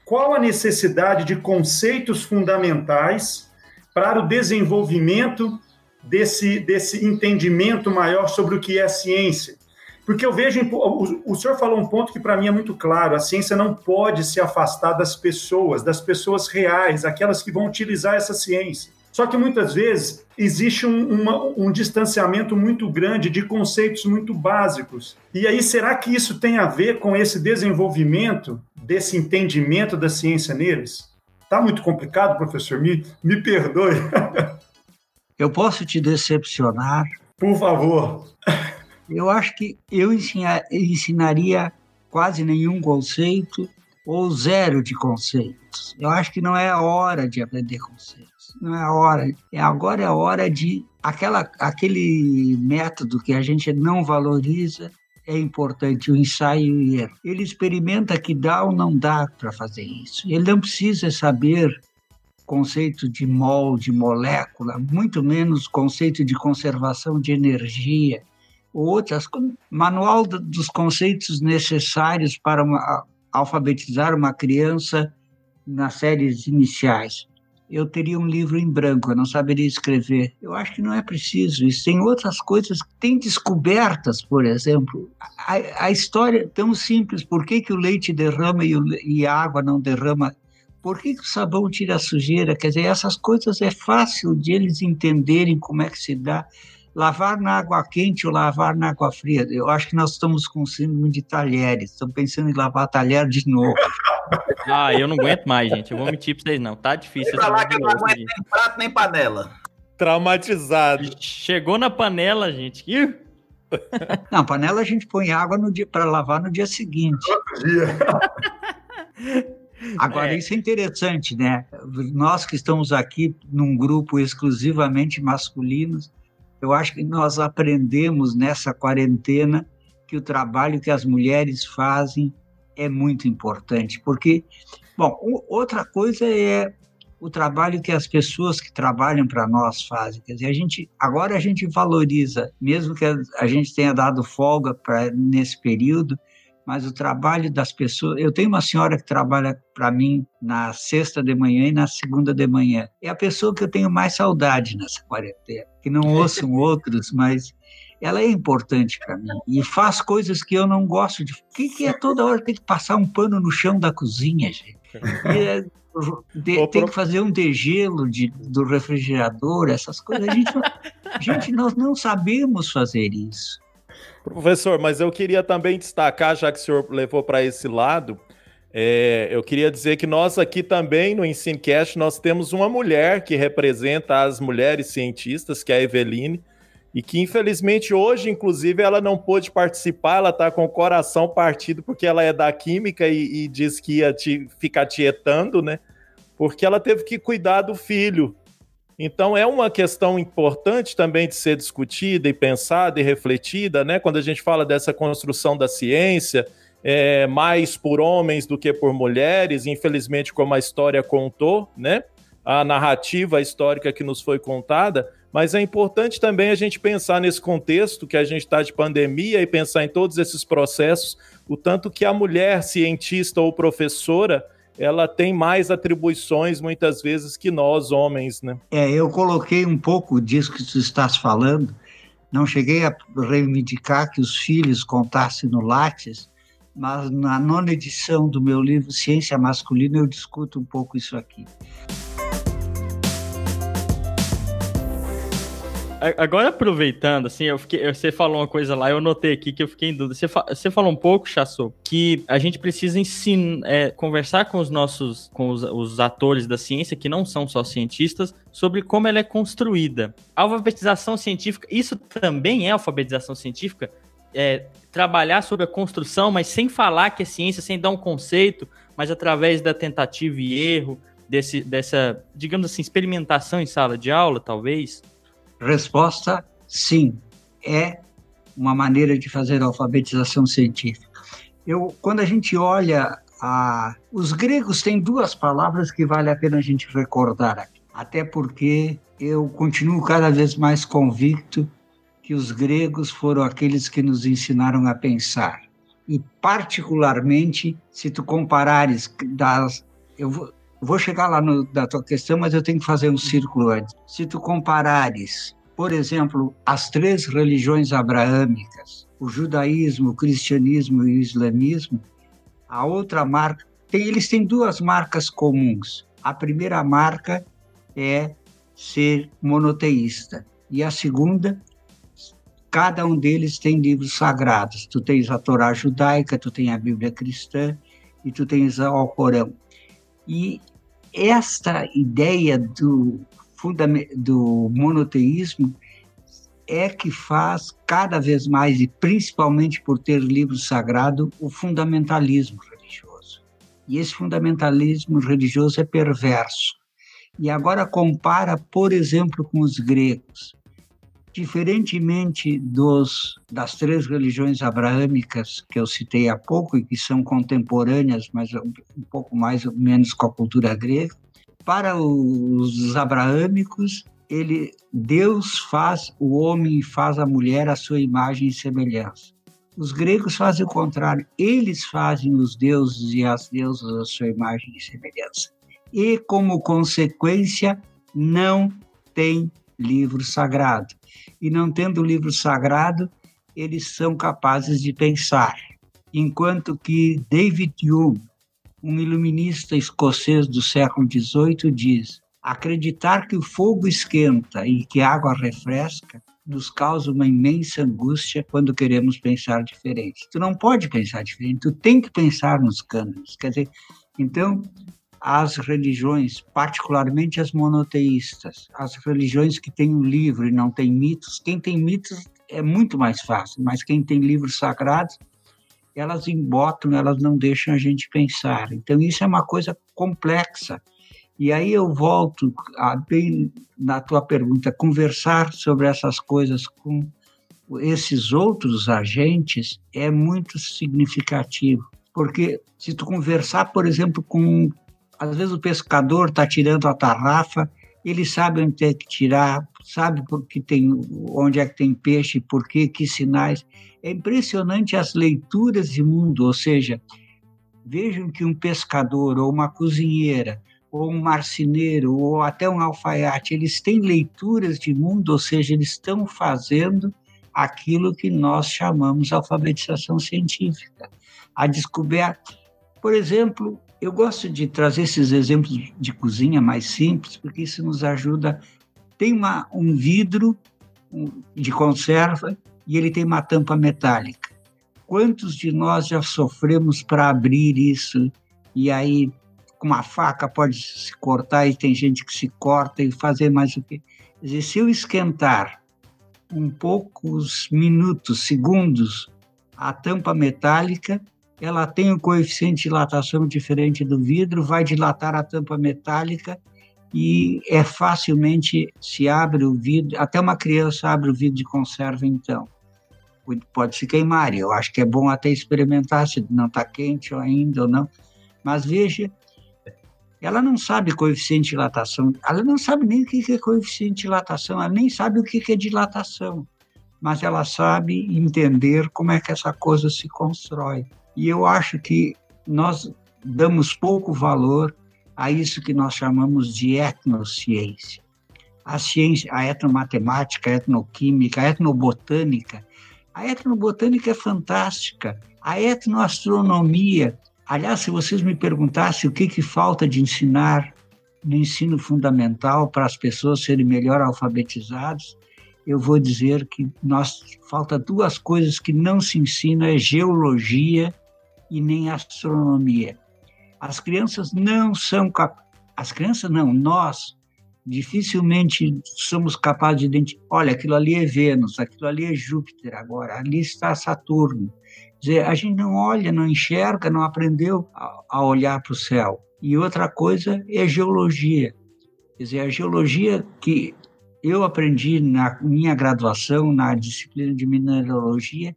qual a necessidade de conceitos fundamentais para o desenvolvimento desse, desse entendimento maior sobre o que é ciência? Porque eu vejo, o, o senhor falou um ponto que para mim é muito claro: a ciência não pode se afastar das pessoas, das pessoas reais, aquelas que vão utilizar essa ciência. Só que muitas vezes existe um, uma, um distanciamento muito grande de conceitos muito básicos. E aí, será que isso tem a ver com esse desenvolvimento, desse entendimento da ciência neles? Está muito complicado, professor? Me, me perdoe. Eu posso te decepcionar? Por favor. Eu acho que eu ensinaria quase nenhum conceito ou zero de conceitos. Eu acho que não é a hora de aprender conceitos não é a hora. É, agora é a hora de aquela, aquele método que a gente não valoriza é importante, o ensaio e erro. Ele experimenta que dá ou não dá para fazer isso. Ele não precisa saber conceito de mol, de molécula, muito menos conceito de conservação de energia, ou outras, manual dos conceitos necessários para uma, alfabetizar uma criança nas séries iniciais. Eu teria um livro em branco, eu não saberia escrever. Eu acho que não é preciso isso. Tem outras coisas, tem descobertas, por exemplo. A, a história é tão simples, por que, que o leite derrama e, o, e a água não derrama? Por que, que o sabão tira a sujeira? Quer dizer, essas coisas é fácil de eles entenderem como é que se dá. Lavar na água quente ou lavar na água fria. Eu acho que nós estamos com síndrome de talheres. Estamos pensando em lavar talher de novo. Ah, eu não aguento mais, gente. Eu vou mentir pra vocês, não. Tá difícil. Pra lá que eu não aguento nem prato nem panela. Traumatizado. Chegou na panela, gente. Ih! Não, panela a gente põe água no dia para lavar no dia seguinte. Agora, é. isso é interessante, né? Nós que estamos aqui num grupo exclusivamente masculinos, eu acho que nós aprendemos nessa quarentena que o trabalho que as mulheres fazem é muito importante, porque, bom, outra coisa é o trabalho que as pessoas que trabalham para nós fazem. Quer dizer, a gente, agora a gente valoriza, mesmo que a, gente tenha dado folga pra, nesse período, mas o trabalho das pessoas. Eu tenho uma senhora que trabalha para mim na sexta de manhã e na segunda de manhã. É a pessoa que eu tenho mais saudade nessa quarentena, que não ouçam outros, mas ela é importante para mim e faz coisas que eu não gosto de. O que, que é toda hora ter que passar um pano no chão da cozinha, gente? É, de, tem que fazer um degelo de, do refrigerador, essas coisas. A gente, gente, nós não sabemos fazer isso. Professor, mas eu queria também destacar, já que o senhor levou para esse lado, é, eu queria dizer que nós aqui também no Ensinecast, nós temos uma mulher que representa as mulheres cientistas, que é a Eveline, e que infelizmente hoje, inclusive, ela não pôde participar, ela está com o coração partido porque ela é da química e, e diz que ia te, ficar tietando, né? Porque ela teve que cuidar do filho. Então é uma questão importante também de ser discutida e pensada e refletida, né? Quando a gente fala dessa construção da ciência, é, mais por homens do que por mulheres, infelizmente, como a história contou, né? A narrativa histórica que nos foi contada, mas é importante também a gente pensar nesse contexto que a gente está de pandemia e pensar em todos esses processos, o tanto que a mulher cientista ou professora ela tem mais atribuições muitas vezes que nós homens, né? É, eu coloquei um pouco disso que tu estás falando. Não cheguei a reivindicar que os filhos contassem no Lattes, mas na nona edição do meu livro Ciência Masculina eu discuto um pouco isso aqui. Agora aproveitando, assim, eu fiquei, você falou uma coisa lá, eu notei aqui que eu fiquei em dúvida. Você, fa, você falou um pouco, Chassou, que a gente precisa ensinar, é, conversar com os nossos, com os, os, atores da ciência, que não são só cientistas, sobre como ela é construída. A alfabetização científica, isso também é alfabetização científica? É, trabalhar sobre a construção, mas sem falar que é ciência, sem dar um conceito, mas através da tentativa e erro, desse, dessa, digamos assim, experimentação em sala de aula, talvez? Resposta: sim, é uma maneira de fazer alfabetização científica. Eu, quando a gente olha a, os gregos têm duas palavras que vale a pena a gente recordar aqui, até porque eu continuo cada vez mais convicto que os gregos foram aqueles que nos ensinaram a pensar. E particularmente, se tu comparares das eu vou, vou chegar lá no, da tua questão, mas eu tenho que fazer um círculo antes. Se tu comparares, por exemplo, as três religiões abraâmicas, o judaísmo, o cristianismo e o islamismo, a outra marca, tem, eles têm duas marcas comuns. A primeira marca é ser monoteísta e a segunda cada um deles tem livros sagrados. Tu tens a Torá judaica, tu tens a Bíblia cristã e tu tens o Alcorão. E esta ideia do, do monoteísmo é que faz cada vez mais, e principalmente por ter livro sagrado, o fundamentalismo religioso. E esse fundamentalismo religioso é perverso. E agora compara, por exemplo, com os gregos. Diferentemente dos, das três religiões abraâmicas que eu citei há pouco e que são contemporâneas, mas um pouco mais ou menos com a cultura grega, para os abraâmicos, ele, Deus faz o homem e faz a mulher a sua imagem e semelhança. Os gregos fazem o contrário, eles fazem os deuses e as deusas a sua imagem e semelhança. e, como consequência, não tem livro sagrado. E não tendo livro sagrado, eles são capazes de pensar. Enquanto que David Hume, um iluminista escocês do século XVIII, diz: acreditar que o fogo esquenta e que a água refresca nos causa uma imensa angústia quando queremos pensar diferente. Tu não pode pensar diferente, tu tem que pensar nos cânones. Quer dizer, então, as religiões, particularmente as monoteístas, as religiões que têm um livro e não têm mitos, quem tem mitos é muito mais fácil, mas quem tem livros sagrados, elas embotam, elas não deixam a gente pensar. Então, isso é uma coisa complexa. E aí eu volto a, bem na tua pergunta, conversar sobre essas coisas com esses outros agentes é muito significativo, porque se tu conversar, por exemplo, com às vezes o pescador está tirando a tarrafa, ele sabe onde tem que tirar, sabe porque tem, onde é que tem peixe, por quê, que sinais. É impressionante as leituras de mundo, ou seja, vejam que um pescador ou uma cozinheira ou um marceneiro, ou até um alfaiate, eles têm leituras de mundo, ou seja, eles estão fazendo aquilo que nós chamamos alfabetização científica. A descoberta. Por exemplo, eu gosto de trazer esses exemplos de cozinha mais simples, porque isso nos ajuda. Tem uma, um vidro de conserva e ele tem uma tampa metálica. Quantos de nós já sofremos para abrir isso e aí com uma faca pode se cortar e tem gente que se corta e fazer mais o que. se eu esquentar um poucos minutos, segundos, a tampa metálica, ela tem um coeficiente de dilatação diferente do vidro, vai dilatar a tampa metálica e é facilmente se abre o vidro, até uma criança abre o vidro de conserva então. Pode se queimar, eu acho que é bom até experimentar se não está quente ainda ou não. Mas veja ela não sabe coeficiente de dilatação, ela não sabe nem o que é coeficiente de dilatação, ela nem sabe o que é dilatação, mas ela sabe entender como é que essa coisa se constrói. E eu acho que nós damos pouco valor a isso que nós chamamos de etnociência. A ciência, a etnomatemática, a etnoquímica, a etnobotânica. A etnobotânica é fantástica. A etnoastronomia Aliás, se vocês me perguntassem o que, que falta de ensinar no ensino fundamental para as pessoas serem melhor alfabetizadas, eu vou dizer que nós falta duas coisas que não se ensina é geologia e nem astronomia. As crianças não são capazes, as crianças não, nós dificilmente somos capazes de identificar, olha, aquilo ali é Vênus, aquilo ali é Júpiter agora, ali está Saturno dizer, a gente não olha, não enxerga, não aprendeu a, a olhar para o céu. E outra coisa é geologia. Quer dizer, a geologia que eu aprendi na minha graduação na disciplina de mineralogia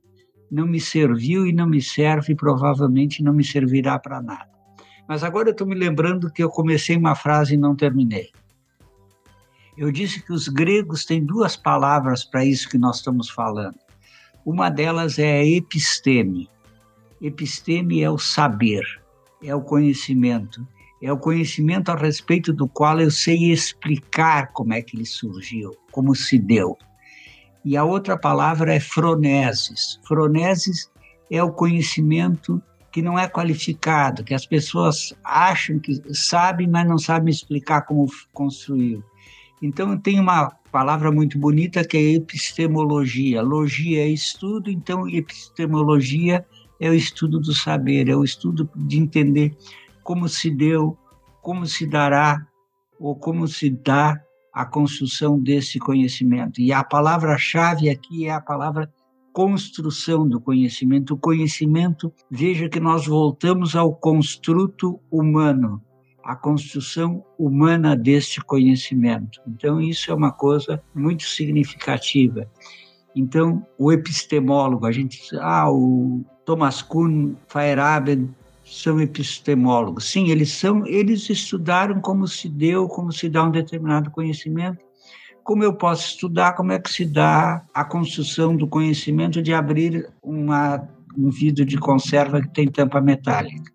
não me serviu e não me serve e provavelmente não me servirá para nada. Mas agora eu estou me lembrando que eu comecei uma frase e não terminei. Eu disse que os gregos têm duas palavras para isso que nós estamos falando. Uma delas é episteme. Episteme é o saber, é o conhecimento, é o conhecimento a respeito do qual eu sei explicar como é que ele surgiu, como se deu. E a outra palavra é froneses. Froneses é o conhecimento que não é qualificado, que as pessoas acham que sabem, mas não sabem explicar como construiu. Então, tem uma palavra muito bonita que é epistemologia. Logia é estudo, então epistemologia é o estudo do saber, é o estudo de entender como se deu, como se dará ou como se dá a construção desse conhecimento. E a palavra-chave aqui é a palavra construção do conhecimento. O conhecimento, veja que nós voltamos ao construto humano a construção humana deste conhecimento. Então, isso é uma coisa muito significativa. Então, o epistemólogo, a gente diz, ah, o Thomas Kuhn, Feyerabend são epistemólogos. Sim, eles são, eles estudaram como se deu, como se dá um determinado conhecimento. Como eu posso estudar, como é que se dá a construção do conhecimento de abrir uma, um vidro de conserva que tem tampa metálica.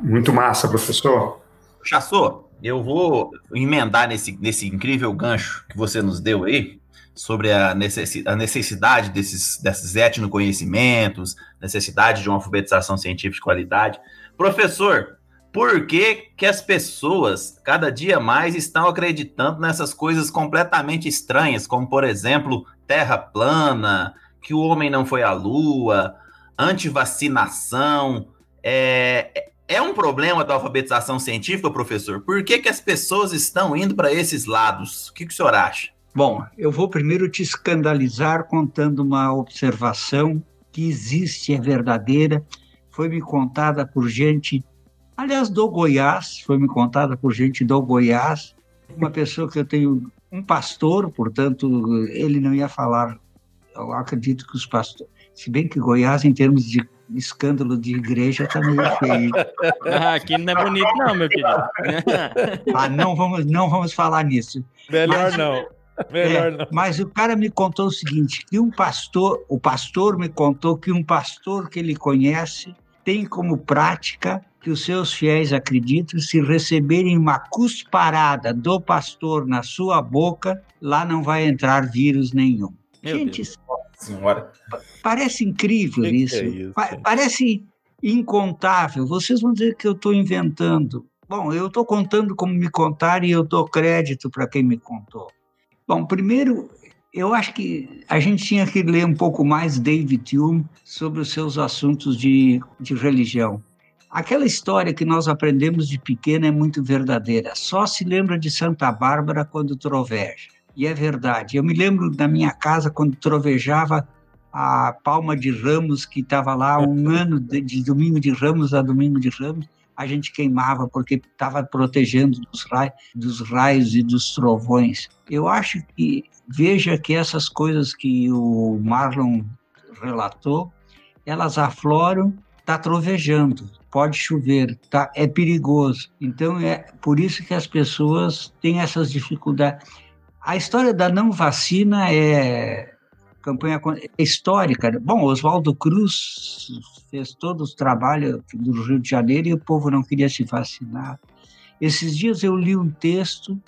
Muito massa, professor. Chassô, eu vou emendar nesse, nesse incrível gancho que você nos deu aí, sobre a necessidade desses, desses etnoconhecimentos, necessidade de uma alfabetização científica de qualidade. Professor, por que, que as pessoas cada dia mais estão acreditando nessas coisas completamente estranhas, como, por exemplo, terra plana, que o homem não foi à lua, antivacinação? É, é um problema da alfabetização científica, professor? Por que, que as pessoas estão indo para esses lados? O que, que o senhor acha? Bom, eu vou primeiro te escandalizar contando uma observação que existe, é verdadeira, foi me contada por gente, aliás, do Goiás, foi me contada por gente do Goiás, uma pessoa que eu tenho, um pastor, portanto, ele não ia falar, eu acredito que os pastores, se bem que Goiás, em termos de escândalo de igreja tá meio feio. Ah, aqui não é bonito não, meu querido. ah, não vamos, não vamos falar nisso. Melhor mas, não. Melhor é, não. Mas o cara me contou o seguinte, que um pastor, o pastor me contou que um pastor que ele conhece tem como prática que os seus fiéis acreditam se receberem uma cusparada do pastor na sua boca, lá não vai entrar vírus nenhum. Meu Gente, Deus senhora. Parece incrível que isso. Que é isso? Pa parece incontável. Vocês vão dizer que eu estou inventando. Bom, eu estou contando como me contaram e eu dou crédito para quem me contou. Bom, primeiro, eu acho que a gente tinha que ler um pouco mais David Hume sobre os seus assuntos de, de religião. Aquela história que nós aprendemos de pequena é muito verdadeira. Só se lembra de Santa Bárbara quando troveja. E é verdade. Eu me lembro da minha casa quando trovejava a palma de ramos que estava lá um ano de, de, domingo de ramos a domingo de ramos a gente queimava porque estava protegendo dos raios, dos raios e dos trovões. Eu acho que veja que essas coisas que o Marlon relatou, elas afloram, está trovejando, pode chover, tá, é perigoso. Então é por isso que as pessoas têm essas dificuldades. A história da não vacina é campanha histórica. Bom, Oswaldo Cruz fez todo o trabalho do Rio de Janeiro e o povo não queria se vacinar. Esses dias eu li um texto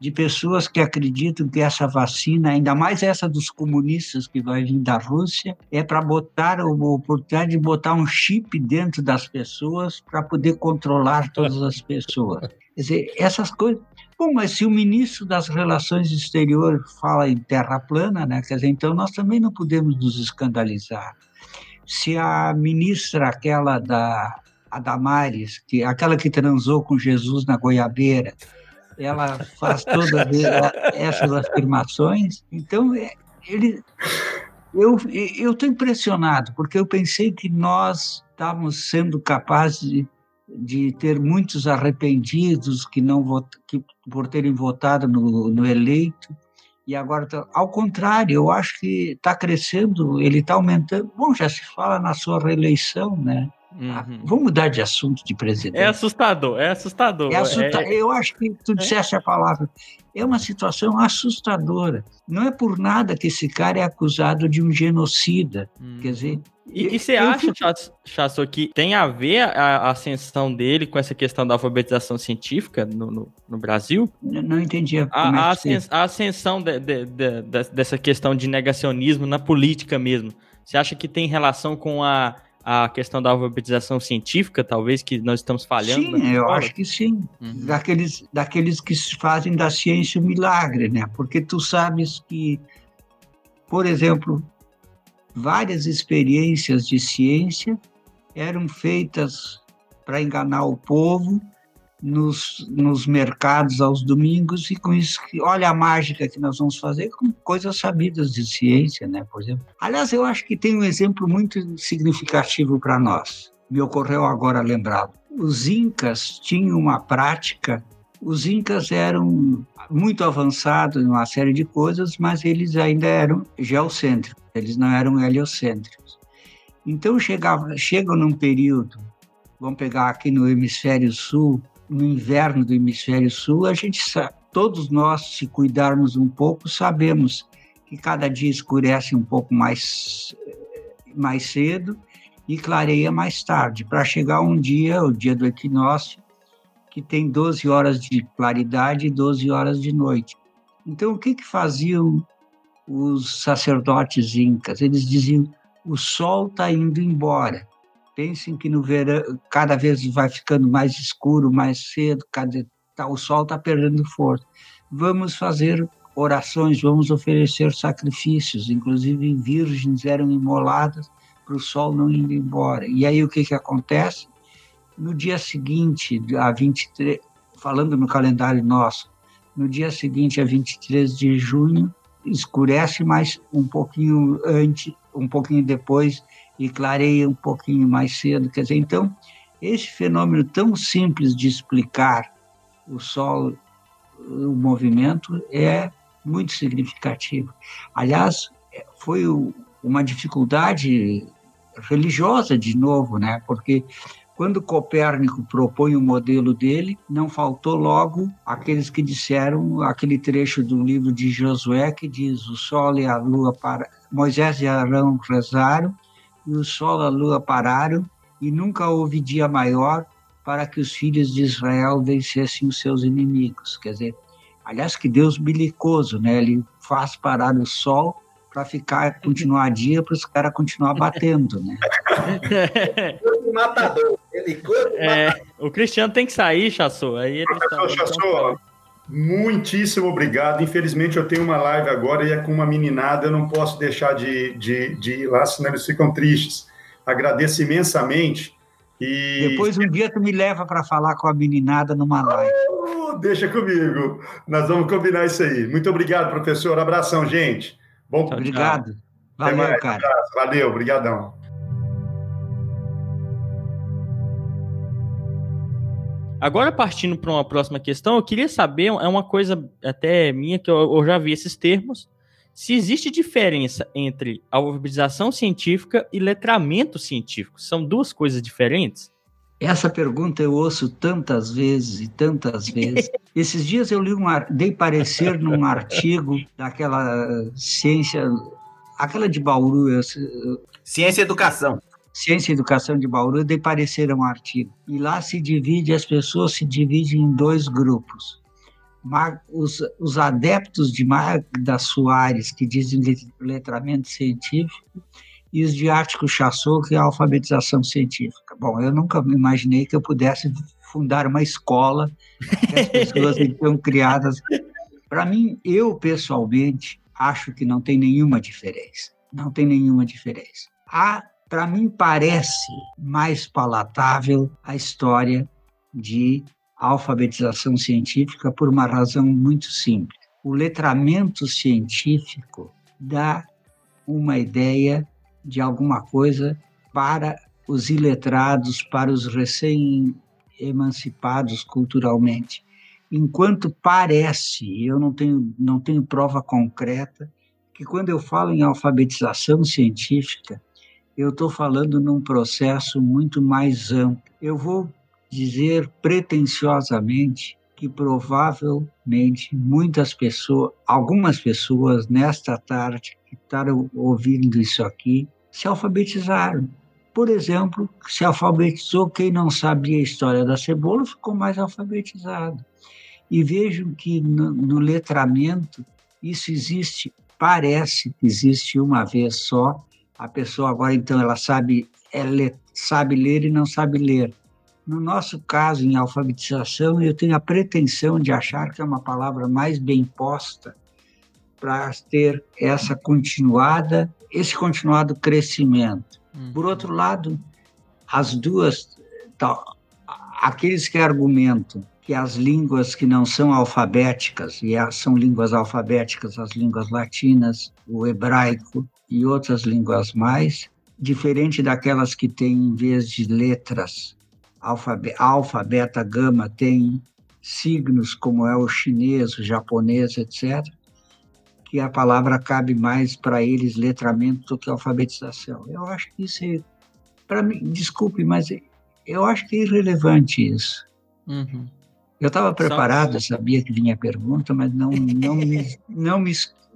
de pessoas que acreditam que essa vacina, ainda mais essa dos comunistas que vai vir da Rússia, é para botar a oportunidade de botar um chip dentro das pessoas para poder controlar todas as pessoas. Quer dizer, essas coisas Bom, mas se o ministro das Relações Exteriores fala em terra plana, né, quer dizer, então nós também não podemos nos escandalizar. Se a ministra, aquela da a Damares, que, aquela que transou com Jesus na goiabeira, ela faz todas essas afirmações, então é, ele, eu estou impressionado, porque eu pensei que nós estávamos sendo capazes de de ter muitos arrependidos que não que, por terem votado no, no eleito e agora tá, ao contrário eu acho que está crescendo ele está aumentando. Bom já se fala na sua reeleição né ah, uhum. Vamos mudar de assunto de presidente. É assustador, é assustador. É assusta... É... Eu acho que tu é. disseste a palavra. É uma situação assustadora. Não é por nada que esse cara é acusado de um genocida. Hum. Quer dizer. E, e você acha, fico... que tem a ver a ascensão dele com essa questão da alfabetização científica no, no, no Brasil? Não, não entendi. A, a, é a ascensão de, de, de, dessa questão de negacionismo na política mesmo. Você acha que tem relação com a a questão da alfabetização científica, talvez, que nós estamos falhando? Sim, eu acho que sim. Uhum. Daqueles, daqueles que fazem da ciência um milagre, né? Porque tu sabes que, por exemplo, várias experiências de ciência eram feitas para enganar o povo nos, nos mercados aos domingos e com isso, olha a mágica que nós vamos fazer com coisas sabidas de ciência, né, por exemplo. Aliás, eu acho que tem um exemplo muito significativo para nós. Me ocorreu agora lembrado. Os incas tinham uma prática os incas eram muito avançados em uma série de coisas, mas eles ainda eram geocêntricos, eles não eram heliocêntricos. Então chegava, chega num período, vamos pegar aqui no hemisfério sul, no inverno do hemisfério sul, a gente sabe, todos nós, se cuidarmos um pouco, sabemos que cada dia escurece um pouco mais, mais cedo e clareia mais tarde, para chegar um dia, o dia do equinócio, que tem 12 horas de claridade e 12 horas de noite. Então, o que, que faziam os sacerdotes incas? Eles diziam: o sol está indo embora. Pensem que no verão, cada vez vai ficando mais escuro, mais cedo, cada, tá, o sol está perdendo força. Vamos fazer orações, vamos oferecer sacrifícios, inclusive virgens eram imoladas para o sol não ir embora. E aí o que, que acontece? No dia seguinte, a 23, falando no calendário nosso, no dia seguinte, a 23 de junho, escurece mais um pouquinho antes, um pouquinho depois e clareia um pouquinho mais cedo. Quer dizer, então, esse fenômeno tão simples de explicar o Sol, o movimento, é muito significativo. Aliás, foi uma dificuldade religiosa de novo, né? Porque quando Copérnico propõe o modelo dele, não faltou logo aqueles que disseram aquele trecho do livro de Josué que diz: o sol e a lua para Moisés e Arão rezaram e o sol e a lua pararam e nunca houve dia maior para que os filhos de Israel vencessem os seus inimigos. Quer dizer, aliás que Deus belicoso, né? Ele faz parar o sol para ficar continuar dia para os caras continuar batendo, né? matador. Ele é, o Cristiano tem que sair, Chassou. Aí ele Professor tá, Chassou, muitíssimo obrigado. Infelizmente eu tenho uma live agora e é com uma meninada, eu não posso deixar de, de, de ir lá, senão eles ficam tristes. Agradeço imensamente. E... Depois um dia tu me leva para falar com a meninada numa live. Oh, deixa comigo. Nós vamos combinar isso aí. Muito obrigado, professor. Abração, gente. Bom, obrigado. Valeu, cara. Valeu, obrigadão. Agora, partindo para uma próxima questão, eu queria saber, é uma coisa até minha que eu, eu já vi esses termos, se existe diferença entre alfabetização científica e letramento científico. São duas coisas diferentes? Essa pergunta eu ouço tantas vezes e tantas vezes. Esses dias eu li um, dei parecer num artigo daquela ciência, aquela de Bauru. Eu, ciência e Educação. Ciência e Educação de Bauru, de parecer um artigo. E lá se divide, as pessoas se dividem em dois grupos. Os, os adeptos de Magda Soares, que dizem letramento científico, e os de Ártico Chassou, que é a alfabetização científica. Bom, eu nunca imaginei que eu pudesse fundar uma escola que as pessoas então criadas. Para mim, eu pessoalmente acho que não tem nenhuma diferença. Não tem nenhuma diferença. Há para mim parece mais palatável a história de alfabetização científica por uma razão muito simples. O letramento científico dá uma ideia de alguma coisa para os iletrados, para os recém-emancipados culturalmente. Enquanto parece, eu não tenho, não tenho prova concreta, que quando eu falo em alfabetização científica, eu estou falando num processo muito mais amplo. Eu vou dizer pretensiosamente que provavelmente muitas pessoas, algumas pessoas nesta tarde que estão ouvindo isso aqui, se alfabetizaram. Por exemplo, se alfabetizou quem não sabia a história da cebola, ficou mais alfabetizado. E vejam que no, no letramento isso existe, parece que existe uma vez só, a pessoa agora então ela sabe ela sabe ler e não sabe ler. No nosso caso, em alfabetização, eu tenho a pretensão de achar que é uma palavra mais bem posta para ter essa continuada, esse continuado crescimento. Uhum. Por outro lado, as duas, tá, aqueles que argumentam que as línguas que não são alfabéticas, e são línguas alfabéticas, as línguas latinas, o hebraico, e outras línguas mais, diferente daquelas que têm, em vez de letras, alfa, beta, gama, tem signos como é o chinês, o japonês, etc., que a palavra cabe mais para eles letramento do que alfabetização. Eu acho que isso é, para mim, desculpe, mas eu acho que é irrelevante isso. Uhum. Eu estava preparado, sabia que vinha a pergunta, mas não, não, me, não, me,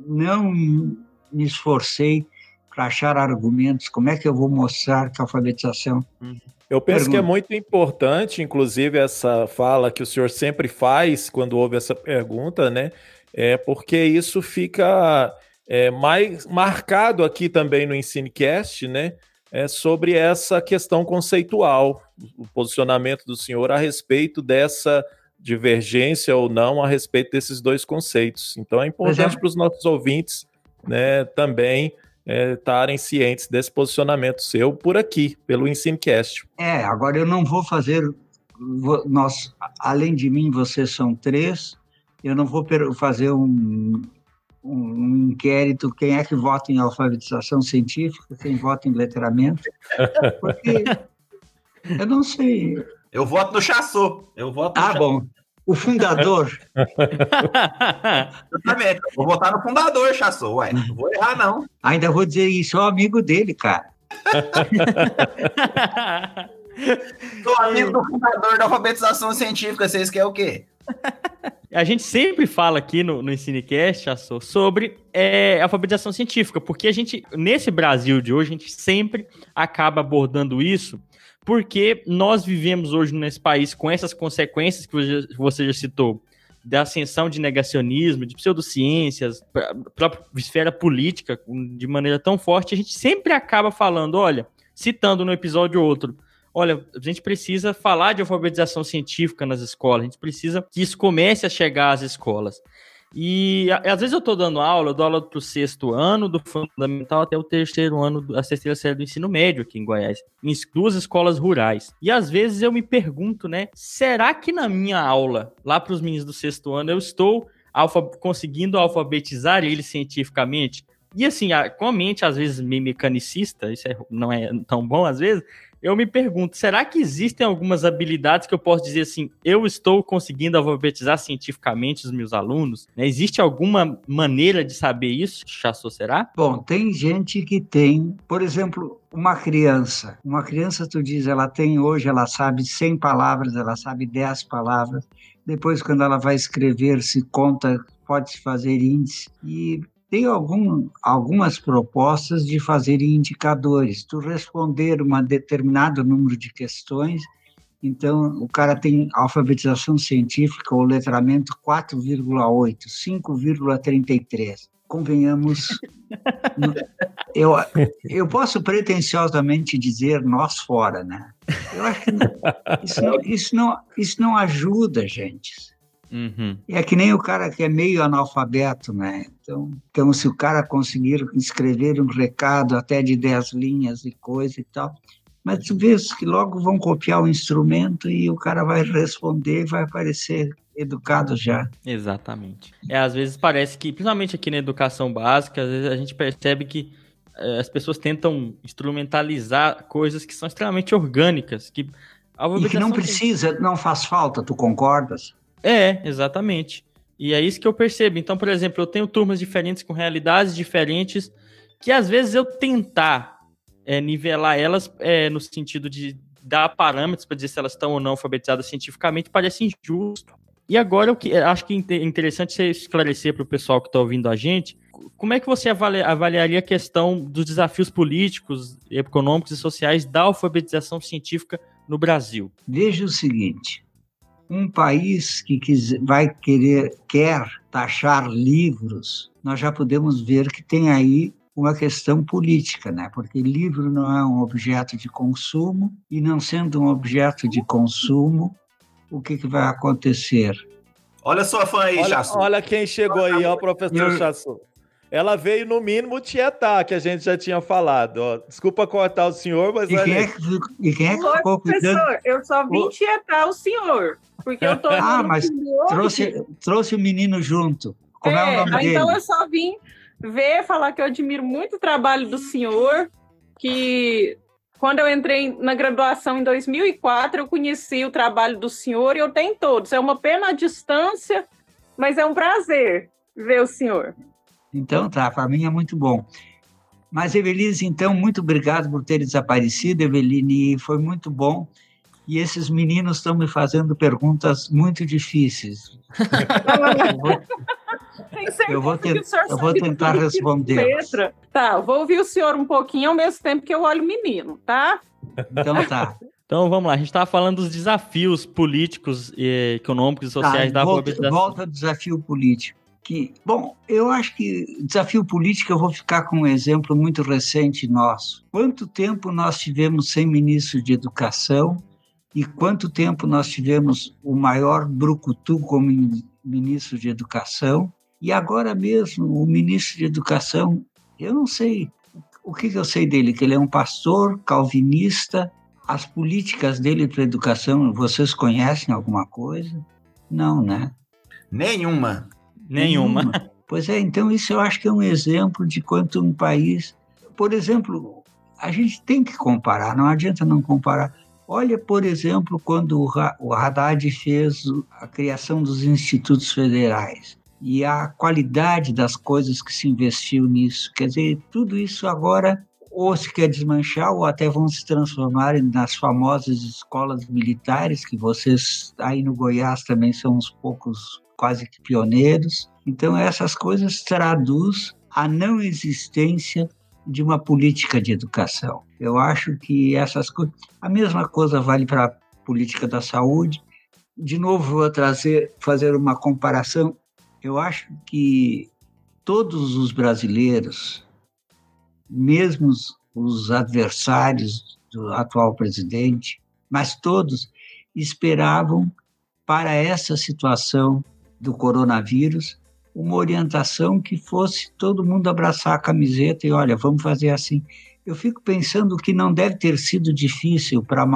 não me esforcei para achar argumentos, como é que eu vou mostrar que a alfabetização Eu penso Pergunta. que é muito importante, inclusive, essa fala que o senhor sempre faz quando ouve essa pergunta, né? É porque isso fica é, mais marcado aqui também no EnsineCast, né? É sobre essa questão conceitual, o posicionamento do senhor a respeito dessa divergência ou não a respeito desses dois conceitos. Então é importante exemplo- para os nossos ouvintes né, também é, estarem cientes desse posicionamento seu por aqui, pelo EnsineCast. É, agora eu não vou fazer. nós, além de mim, vocês são três. Eu não vou fazer um, um inquérito quem é que vota em alfabetização científica, quem vota em letramento, porque eu não sei. Eu voto no Chassô. Eu voto no Ah, Chassô. bom. O fundador, Exatamente. Vou votar no fundador, Chassô. Ué, não vou errar, não. ainda vou dizer isso, sou amigo dele, cara. Sou amigo do fundador da alfabetização científica. Vocês querem o quê? A gente sempre fala aqui no, no EnsineCast, Assô, sobre é, alfabetização científica, porque a gente, nesse Brasil de hoje, a gente sempre acaba abordando isso, porque nós vivemos hoje nesse país com essas consequências que você- já citou, da ascensão de negacionismo, de pseudociências, pra- própria esfera política, de maneira tão forte, a gente sempre acaba falando, olha, citando no episódio outro, olha, a gente precisa falar de alfabetização científica nas escolas, a gente precisa que isso comece a chegar às escolas. E às vezes eu estou dando aula, eu dou aula para o sexto ano, do fundamental até o terceiro ano, do- a terceira série do ensino médio aqui em Goiás, em duas escolas rurais. E às vezes eu me pergunto, né, será que na minha aula, lá para os meninos do sexto ano, eu estou alfa- conseguindo alfabetizar eles cientificamente? E assim, com a mente às vezes meio mecanicista, isso é- não é tão bom às vezes, eu me pergunto, será que existem algumas habilidades que eu posso dizer assim, eu estou conseguindo alfabetizar cientificamente os meus alunos? Né? Existe alguma maneira de saber isso, Chassô, será? Bom, tem gente que tem, por exemplo, uma criança. Uma criança, tu diz, ela tem hoje, ela sabe 100 palavras, ela sabe 10 palavras. Depois, quando ela vai escrever, se conta, pode-se fazer índice. E tem algum, algumas propostas de fazer indicadores. Tu responder um determinado número de questões, então o cara tem alfabetização científica ou letramento 4,8, 5,33. Convenhamos, no- eu, eu posso pretensiosamente dizer nós fora, né? Eu acho que não- isso, não, isso, não, isso não ajuda, gente. Uhum. É que nem o cara que é meio analfabeto, né? Então, então se o cara conseguir escrever um recado até de 10 linhas e coisa e tal, mas tu vês que logo vão copiar o instrumento e o cara vai responder e vai aparecer educado já. Exatamente. É, às vezes parece que, principalmente aqui na educação básica, às vezes a gente percebe que eh, as pessoas tentam instrumentalizar coisas que são extremamente orgânicas, que a E que não precisa, não faz falta, tu concordas? É, exatamente. E é isso que eu percebo. Então, por exemplo, eu tenho turmas diferentes com realidades diferentes, que às vezes eu tentar é, nivelar elas é, no sentido de dar parâmetros para dizer se elas estão ou não alfabetizadas cientificamente parece injusto. E agora, o que acho que é interessante você esclarecer para o pessoal que está ouvindo a gente, como é que você avalia- avaliaria a questão dos desafios políticos, econômicos e sociais da alfabetização científica no Brasil? Veja o seguinte: um país que quis- vai querer quer taxar livros, nós já podemos ver que tem aí uma questão política, né? Porque livro não é um objeto de consumo e não sendo um objeto de consumo, o que, que vai acontecer? Olha sua fã aí, Olha, Chassô. olha quem chegou aí, ó, professor Eu- Chassô. Ela veio no mínimo tietar, que a gente já tinha falado. Ó. Desculpa cortar o senhor, mas E quem é que, ficou- e quem é que ficou cuidando? professor, eu só vim Ô. tietar o senhor, porque eu tô Ah, mas. Trouxe, trouxe o menino junto. Como é, o nome ah, dele? Então eu só vim ver, falar que eu admiro muito o trabalho do senhor, que quando eu entrei na graduação em 2004, eu conheci o trabalho do senhor e eu tenho todos. É uma pena a distância, mas é um prazer ver o senhor. Então tá, para mim é muito bom. Mas, Evelise, então, muito obrigado por ter desaparecido, Eveline, foi muito bom. E esses meninos estão me fazendo perguntas muito difíceis. Eu vou, Eu vou, ter, eu vou tentar responder. Letra. Tá, vou ouvir o senhor um pouquinho ao mesmo tempo que eu olho o menino, tá? Então tá. Então vamos lá, a gente estava falando dos desafios políticos, econômicos e sociais tá, da volta, volta ao desafio político. Que, bom, eu acho que desafio político eu vou ficar com um exemplo muito recente nosso. Quanto tempo nós tivemos sem ministro de educação e quanto tempo nós tivemos o maior brucutu como ministro de educação e agora mesmo o ministro de educação, eu não sei o que, que eu sei dele, que ele é um pastor calvinista, as políticas dele para educação, vocês conhecem alguma coisa? Não, né? Nenhuma. Nenhuma. Pois é, então isso eu acho que é um exemplo de quanto um país. Por exemplo, a gente tem que comparar, não adianta não comparar. Olha, por exemplo, quando o Haddad fez a criação dos institutos federais e a qualidade das coisas que se investiu nisso. Quer dizer, tudo isso agora ou se quer desmanchar, ou até vão se transformar nas famosas escolas militares, que vocês aí no Goiás também são uns poucos quase que pioneiros. Então, essas coisas traduz a não existência de uma política de educação. Eu acho que essas coisas. A mesma coisa vale para a política da saúde. De novo, vou trazer, fazer uma comparação. Eu acho que todos os brasileiros mesmo os adversários do atual presidente, mas todos esperavam para essa situação do coronavírus uma orientação que fosse todo mundo abraçar a camiseta e olha, vamos fazer assim. Eu fico pensando que não deve ter sido difícil para,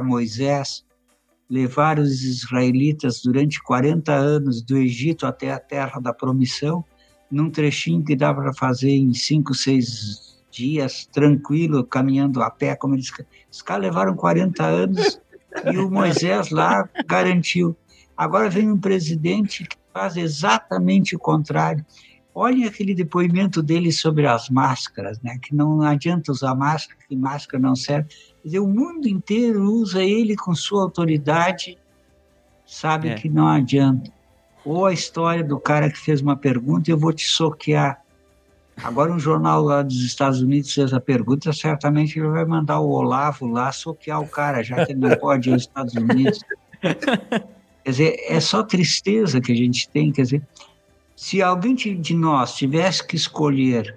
Moisés levar os israelitas durante 40 anos do Egito até a terra da promissão num trechinho que dá para fazer em cinco, seis dias, tranquilo, caminhando a pé, como eles. Os caras levaram 40 anos e o Moisés lá garantiu. Agora vem um presidente que faz exatamente o contrário. Olhem aquele depoimento dele sobre as máscaras, né? que não adianta usar máscara, que máscara não serve. Quer dizer, o mundo inteiro usa ele com sua autoridade, sabe é. que não adianta. Ou a história do cara que fez uma pergunta e eu vou te soquear. Agora um jornal lá dos Estados Unidos fez a pergunta, certamente ele vai mandar o Olavo lá soquear o cara, já que ele não pode ir aos Estados Unidos. Quer dizer, é só tristeza que a gente tem. Quer dizer, se alguém de nós tivesse que escolher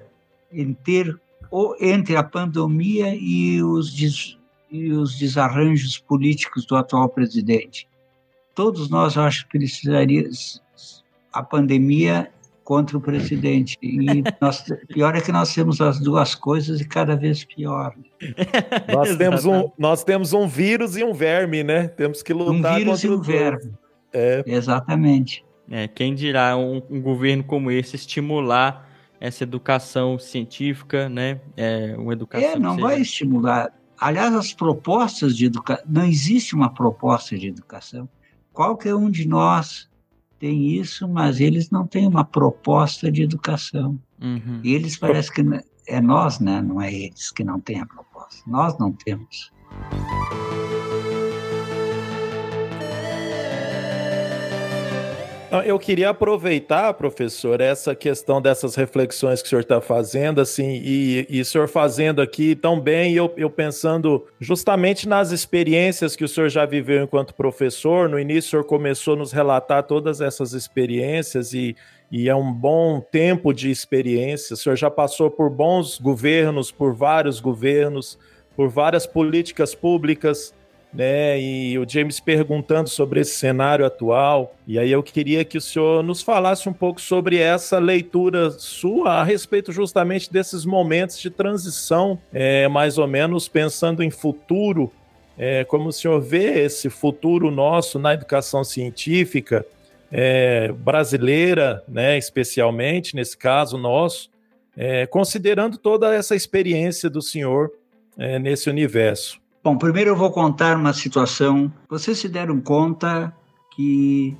entre, ou entre a pandemia e os, des, e os desarranjos políticos do atual presidente, todos nós, eu acho, precisaríamos a pandemia contra o presidente. E nós, pior é que nós temos as duas coisas e cada vez pior. nós, temos um, nós temos um vírus e um verme, né? Temos que lutar um vírus contra e um verme. É. Exatamente. É, quem dirá um, um, governo como esse estimular essa educação científica, né? É, uma educação. É, não vai estimular. Aliás, as propostas de educação. Não existe uma proposta de educação. Qualquer um de nós tem isso, mas eles não têm uma proposta de educação. Uhum. E eles parece que é nós, né? Não é eles que não têm a proposta. Nós não temos. Eu queria aproveitar, professor, essa questão dessas reflexões que o senhor está fazendo, assim, e, e o senhor fazendo aqui tão bem, eu, eu pensando justamente nas experiências que o senhor já viveu enquanto professor. No início, o senhor começou a nos relatar todas essas experiências e, e é um bom tempo de experiência. O senhor já passou por bons governos, por vários governos, por várias políticas públicas né? E o James perguntando sobre esse cenário atual. E aí eu queria que o senhor nos falasse um pouco sobre essa leitura sua a respeito justamente desses momentos de transição, é, mais ou menos pensando em futuro. É, como o senhor vê esse futuro nosso na educação científica é, brasileira, né, especialmente nesse caso nosso, é, considerando toda essa experiência do senhor é, nesse universo. Bom, primeiro eu vou contar uma situação. Vocês se deram conta que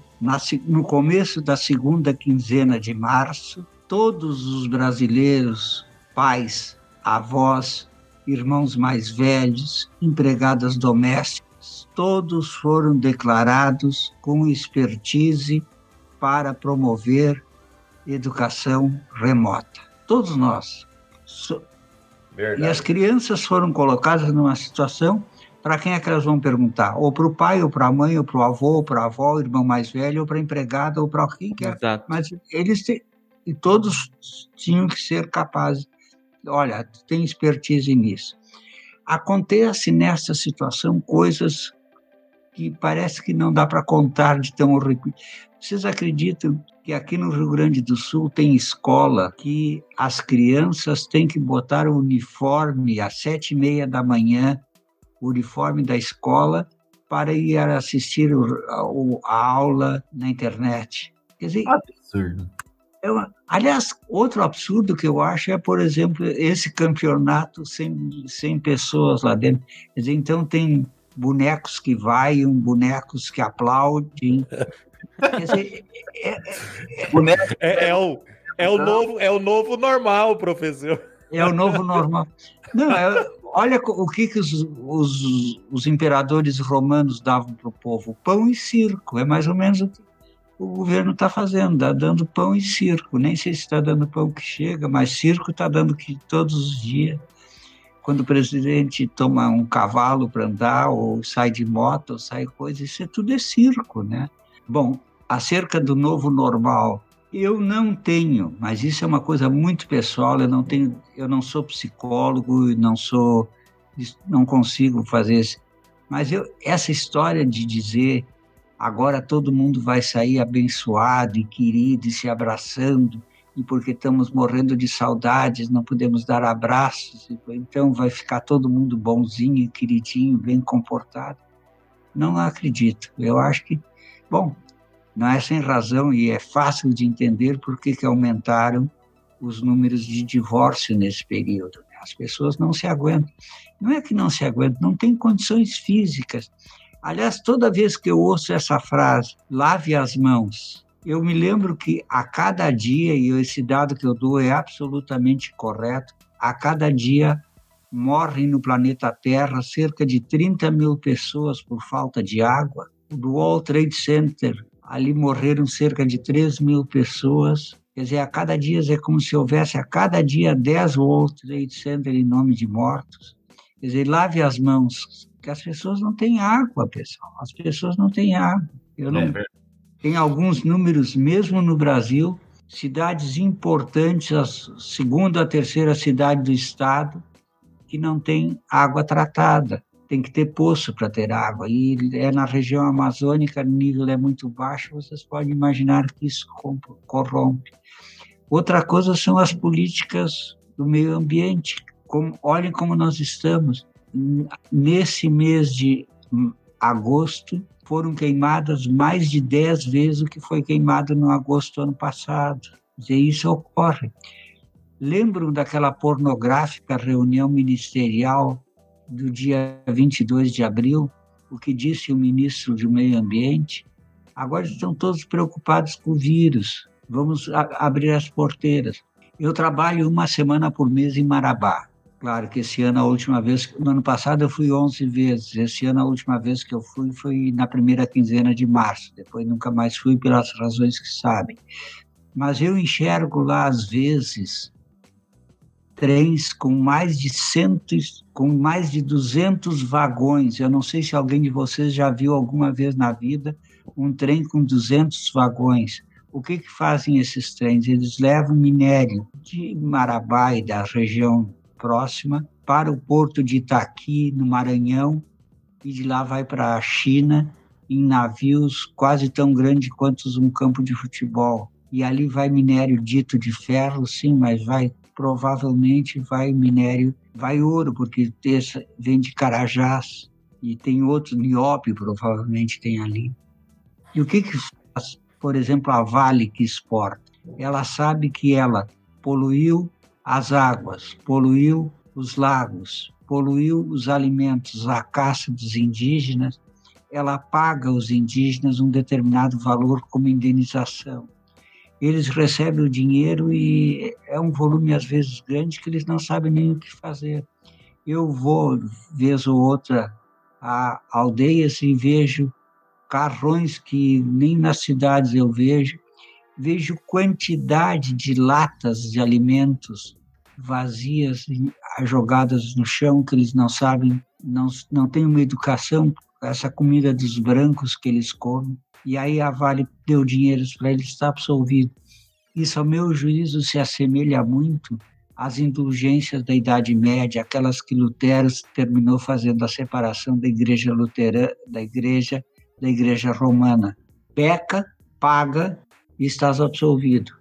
no começo da segunda quinzena de março, todos os brasileiros, pais, avós, irmãos mais velhos, empregadas domésticas, todos foram declarados com expertise para promover educação remota. Todos nós. Verdade. E as crianças foram colocadas numa situação para quem é que elas vão perguntar? Ou para o pai, ou para a mãe, ou para o avô, ou para a avó, o irmão mais velho, ou para a empregada, ou para quem quer. Exato. Mas eles têm, e todos tinham que ser capazes. Olha, tem expertise nisso. Acontece nessa situação coisas que parece que não dá para contar de tão horrível. Vocês acreditam que aqui no Rio Grande do Sul tem escola que as crianças têm que botar o uniforme às sete e meia da manhã, o uniforme da escola, para ir assistir o, a aula na internet? Quer dizer, Absurdo. é uma- aliás, outro absurdo que eu acho é, por exemplo, esse campeonato sem, sem pessoas lá dentro. Quer dizer, então tem bonecos que vaiam, bonecos que aplaudem. Quer dizer, Boneco É, é o, é, o novo, é o novo normal, professor. é o novo normal. Não, é- olha o que, que os, os, os imperadores romanos davam para o povo: pão e circo. É mais ou menos o que o governo está fazendo, está dando pão e circo. Nem sei se está dando pão que chega, mas circo está dando que todos os dias. Quando o presidente toma um cavalo para andar, ou sai de moto, ou sai coisa, isso é tudo é circo, né? Bom, acerca do novo normal, eu não tenho, mas isso é uma coisa muito pessoal. Eu não tenho, eu não sou psicólogo, não sou, não consigo fazer isso. Mas eu, essa história de dizer agora todo mundo vai sair abençoado e querido e se abraçando e porque estamos morrendo de saudades não podemos dar abraços então vai ficar todo mundo bonzinho, queridinho, bem comportado. Não acredito. Eu acho que, bom, não é sem razão e é fácil de entender por que aumentaram os números de divórcio nesse período. As pessoas não se aguentam. Não é que não se aguentam, não tem condições físicas. Aliás, toda vez que eu ouço essa frase, lave as mãos, eu me lembro que a cada dia, e esse dado que eu dou é absolutamente correto, a cada dia morrem no planeta Terra cerca de 30 mil pessoas por falta de água. Do World Trade Center, ali morreram cerca de 3 mil pessoas. Quer dizer, a cada dia é como se houvesse a cada dia 10 World Trade Center em nome de mortos. Quer dizer, lave as mãos, que as pessoas não têm água, pessoal. As pessoas não têm água. Eu não, É tem alguns números, mesmo no Brasil, cidades importantes, a segunda, a terceira cidade do estado, que não tem água tratada. Tem que ter poço para ter água. E é na região amazônica, o nível é muito baixo, vocês podem imaginar que isso corrompe. Outra coisa são as políticas do meio ambiente. Como, olhem como nós estamos. Nesse mês de agosto, foram queimadas mais de 10 vezes o que foi queimado no agosto do ano passado. Dizer, isso ocorre. Lembram daquela pornográfica reunião ministerial do dia 22 de abril? O que disse o ministro do Meio Ambiente? Agora estão todos preocupados com o vírus. Vamos abrir as porteiras. Eu trabalho uma semana por mês em Marabá. Claro que esse ano, a última vez, no ano passado eu fui 11 vezes. Esse ano, a última vez que eu fui foi na primeira quinzena de março. Depois nunca mais fui pelas razões que sabem. Mas eu enxergo lá, às vezes, trens com mais de cento, com mais de 200 vagões. Eu não sei se alguém de vocês já viu alguma vez na vida um trem com 200 vagões. O que, que fazem esses trens? Eles levam minério de Marabá e da região próxima para o porto de Itaqui, no Maranhão, e de lá vai para a China em navios quase tão grandes quanto um campo de futebol. E ali vai minério dito de ferro, sim, mas vai provavelmente vai minério, vai ouro, porque esse vem de Carajás e tem outro nióbio provavelmente tem ali. E o que que faz, por exemplo, a Vale que exporta? Ela sabe que ela poluiu as águas, poluiu os lagos, poluiu os alimentos, a caça dos indígenas, ela paga aos indígenas um determinado valor como indenização. Eles recebem o dinheiro e é um volume às vezes grande que eles não sabem nem o que fazer. Eu vou, vez ou outra, a aldeias e vejo carrões que nem nas cidades eu vejo, vejo quantidade de latas de alimentos vazias jogadas no chão que eles não sabem, não, não têm uma educação essa comida dos brancos que eles comem. E aí a Vale deu dinheiro para eles, está absolvido. Isso, ao meu juízo, se assemelha muito às indulgências da Idade Média, aquelas que Lutero terminou fazendo a separação da igreja luterana, da igreja, da igreja romana. Peca, paga e estás absolvido.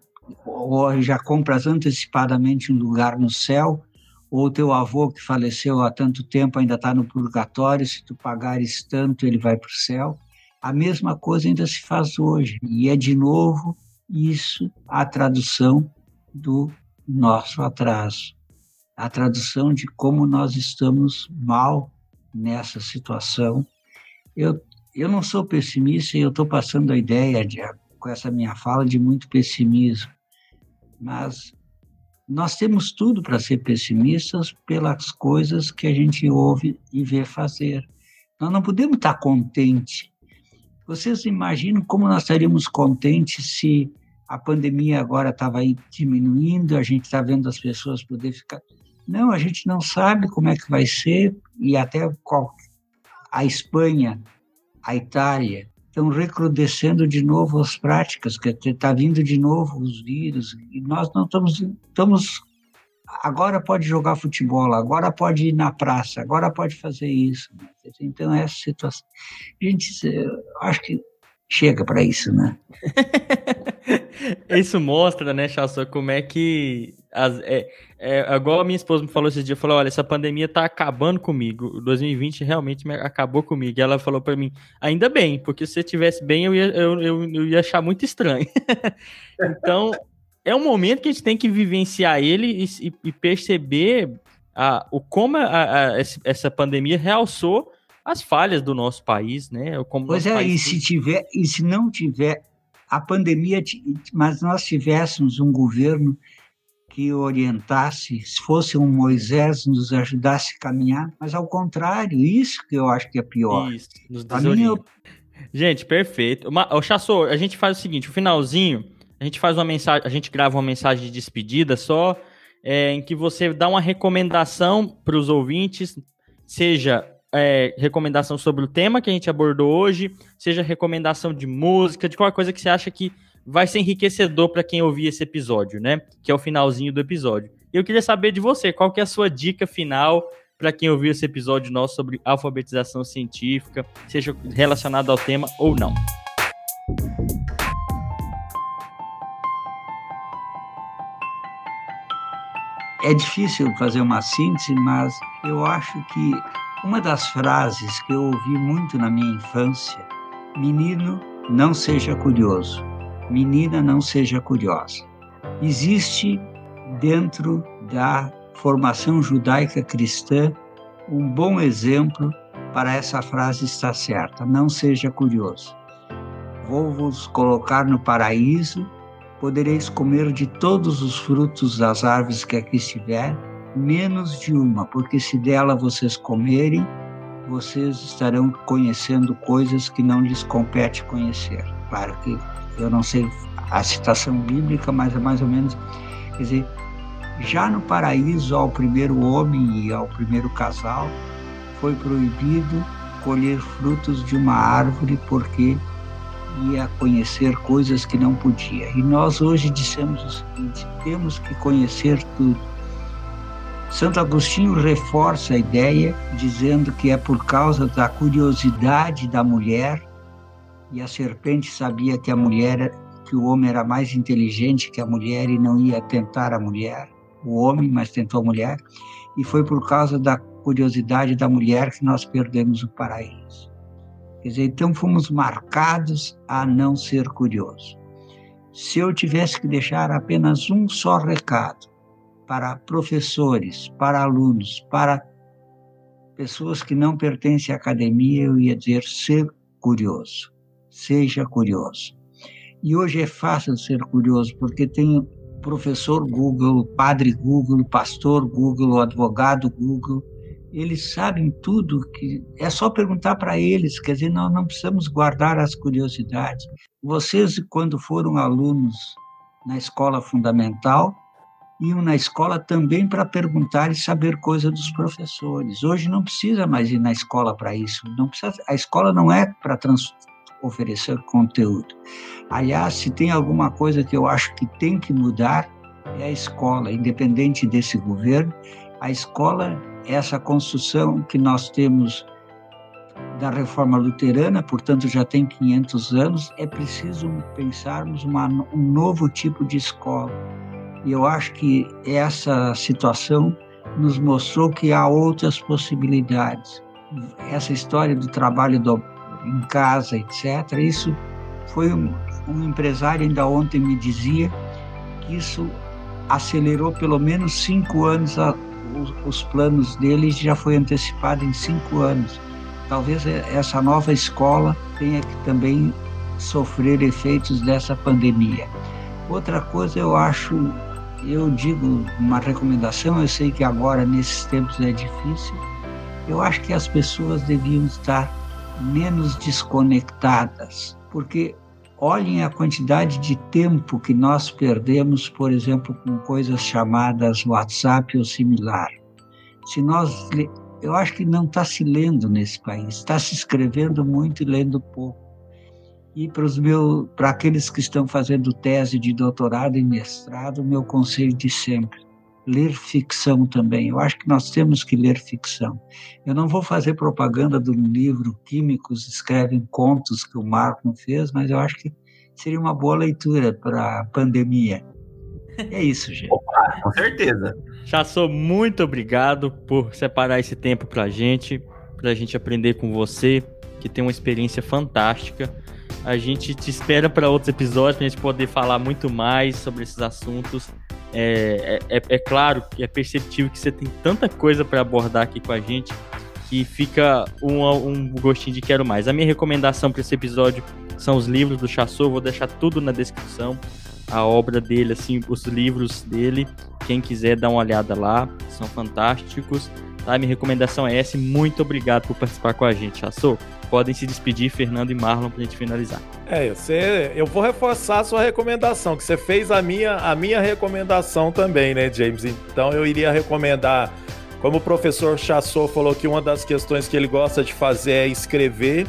Ou já compras antecipadamente um lugar no céu, ou teu avô que faleceu há tanto tempo ainda está no purgatório, se tu pagares tanto ele vai para o céu. A mesma coisa ainda se faz hoje. E é de novo isso a tradução do nosso atraso. A tradução de como nós estamos mal nessa situação. Eu, eu não sou pessimista e eu estou passando a ideia, de, com essa minha fala, de muito pessimismo. Mas nós temos tudo para ser pessimistas pelas coisas que a gente ouve e vê fazer. Nós não podemos estar contentes. Vocês imaginam como nós estaríamos contentes se a pandemia agora estava aí diminuindo, a gente está vendo as pessoas poder ficar. Não, a gente não sabe como é que vai ser e até qual. A Espanha, a Itália estão recrudescendo de novo as práticas, que está vindo de novo os vírus e nós não estamos estamos agora pode jogar futebol, agora pode ir na praça, agora pode fazer isso. Né? Então essa situação, gente, acho que chega para isso, né? isso mostra, né, Chassô, como é que. As, é, é, igual a minha esposa me falou esse dia, falou: olha, essa pandemia tá acabando comigo. 2020 realmente acabou comigo. E ela falou para mim: ainda bem, porque se você estivesse bem, eu ia, eu, eu, eu ia achar muito estranho. então, é um momento que a gente tem que vivenciar ele e, e perceber a, o como a, a, essa pandemia realçou as falhas do nosso país, né? Como pois é, e se tiver, e se não tiver a pandemia, mas nós tivéssemos um governo que orientasse, se fosse um Moisés, nos ajudasse a caminhar, mas ao contrário, isso que eu acho que é pior. Isso, nos minha... Gente, perfeito. O Chassor, a gente faz o seguinte, o finalzinho, a gente faz uma mensagem, a gente grava uma mensagem de despedida só, é, em que você dá uma recomendação para os ouvintes, seja é, recomendação sobre o tema que a gente abordou hoje, seja recomendação de música, de qualquer coisa que você acha que vai ser enriquecedor para quem ouvir esse episódio, né? Que é o finalzinho do episódio. Eu queria saber de você, qual que é a sua dica final para quem ouviu esse episódio nosso sobre alfabetização científica, seja relacionado ao tema ou não. É difícil fazer uma síntese, mas eu acho que uma das frases que eu ouvi muito na minha infância: menino, não seja curioso, menina, não seja curiosa. Existe dentro da formação judaica cristã um bom exemplo para essa frase estar certa: não seja curioso. Vou vos colocar no paraíso, podereis comer de todos os frutos das árvores que aqui estiver menos de uma, porque se dela vocês comerem, vocês estarão conhecendo coisas que não lhes compete conhecer. Claro que eu não sei a citação bíblica, mas é mais ou menos, quer dizer, já no paraíso ao primeiro homem e ao primeiro casal foi proibido colher frutos de uma árvore porque ia conhecer coisas que não podia. E nós hoje dissemos o seguinte: temos que conhecer tudo Santo Agostinho reforça a ideia, dizendo que é por causa da curiosidade da mulher, e a serpente sabia que a mulher, que o homem era mais inteligente que a mulher e não ia tentar a mulher, o homem, mas tentou a mulher, e foi por causa da curiosidade da mulher que nós perdemos o paraíso. Quer dizer, então fomos marcados a não ser curioso. Se eu tivesse que deixar apenas um só recado, para professores, para alunos, para pessoas que não pertencem à academia, eu ia dizer ser curioso. Seja curioso. E hoje é fácil ser curioso, porque tem professor Google, padre Google, pastor Google, advogado Google, eles sabem tudo que é só perguntar para eles, quer dizer, nós não precisamos guardar as curiosidades. vocês, quando foram alunos na escola fundamental, iam na escola também para perguntar e saber coisa dos professores. Hoje não precisa mais ir na escola para isso. Não precisa, a escola não é para oferecer conteúdo. Aliás, se tem alguma coisa que eu acho que tem que mudar, é a escola, independente desse governo. A escola essa construção que nós temos da reforma luterana, portanto já tem 500 anos, é preciso pensarmos uma, um novo tipo de escola. E eu acho que essa situação nos mostrou que há outras possibilidades. Essa história do trabalho do, em casa, etc., isso foi um, um empresário ainda ontem me dizia que isso acelerou pelo menos cinco anos a, os, os planos dele já foi antecipado em cinco anos. Talvez essa nova escola tenha que também sofrer efeitos dessa pandemia. Outra coisa, eu acho, eu digo uma recomendação, eu sei que agora nesses tempos é difícil, eu acho que as pessoas deviam estar menos desconectadas, porque olhem a quantidade de tempo que nós perdemos, por exemplo, com coisas chamadas WhatsApp ou similar. Se nós, eu acho que não está se lendo nesse país, está se escrevendo muito e lendo pouco. E para os meus, para aqueles que estão fazendo tese de doutorado e mestrado, meu conselho de sempre: ler ficção também. Eu acho que nós temos que ler ficção. Eu não vou fazer propaganda do livro Químicos Escrevem Contos que o Marco fez, mas eu acho que seria uma boa leitura para a pandemia. É isso, gente. Opa, com certeza. Já sou muito obrigado por separar esse tempo para a gente, para a gente aprender com você, que tem uma experiência fantástica. A gente te espera para outros episódios, para a gente poder falar muito mais sobre esses assuntos. É, é, é, é claro que é perceptível que você tem tanta coisa para abordar aqui com a gente que fica um, um gostinho de quero mais. A minha recomendação para esse episódio são os livros do Chassot, vou deixar tudo na descrição. A obra dele, assim, os livros dele. Quem quiser dar uma olhada lá, são fantásticos. Tá? Minha recomendação é essa. Muito obrigado por participar com a gente, Chassot podem se despedir, Fernando e Marlon, pra gente finalizar. É, você, eu vou reforçar a sua recomendação, que você fez a minha, a minha recomendação também, né, James? Então eu iria recomendar, como o professor Chassot falou que uma das questões que ele gosta de fazer é escrever,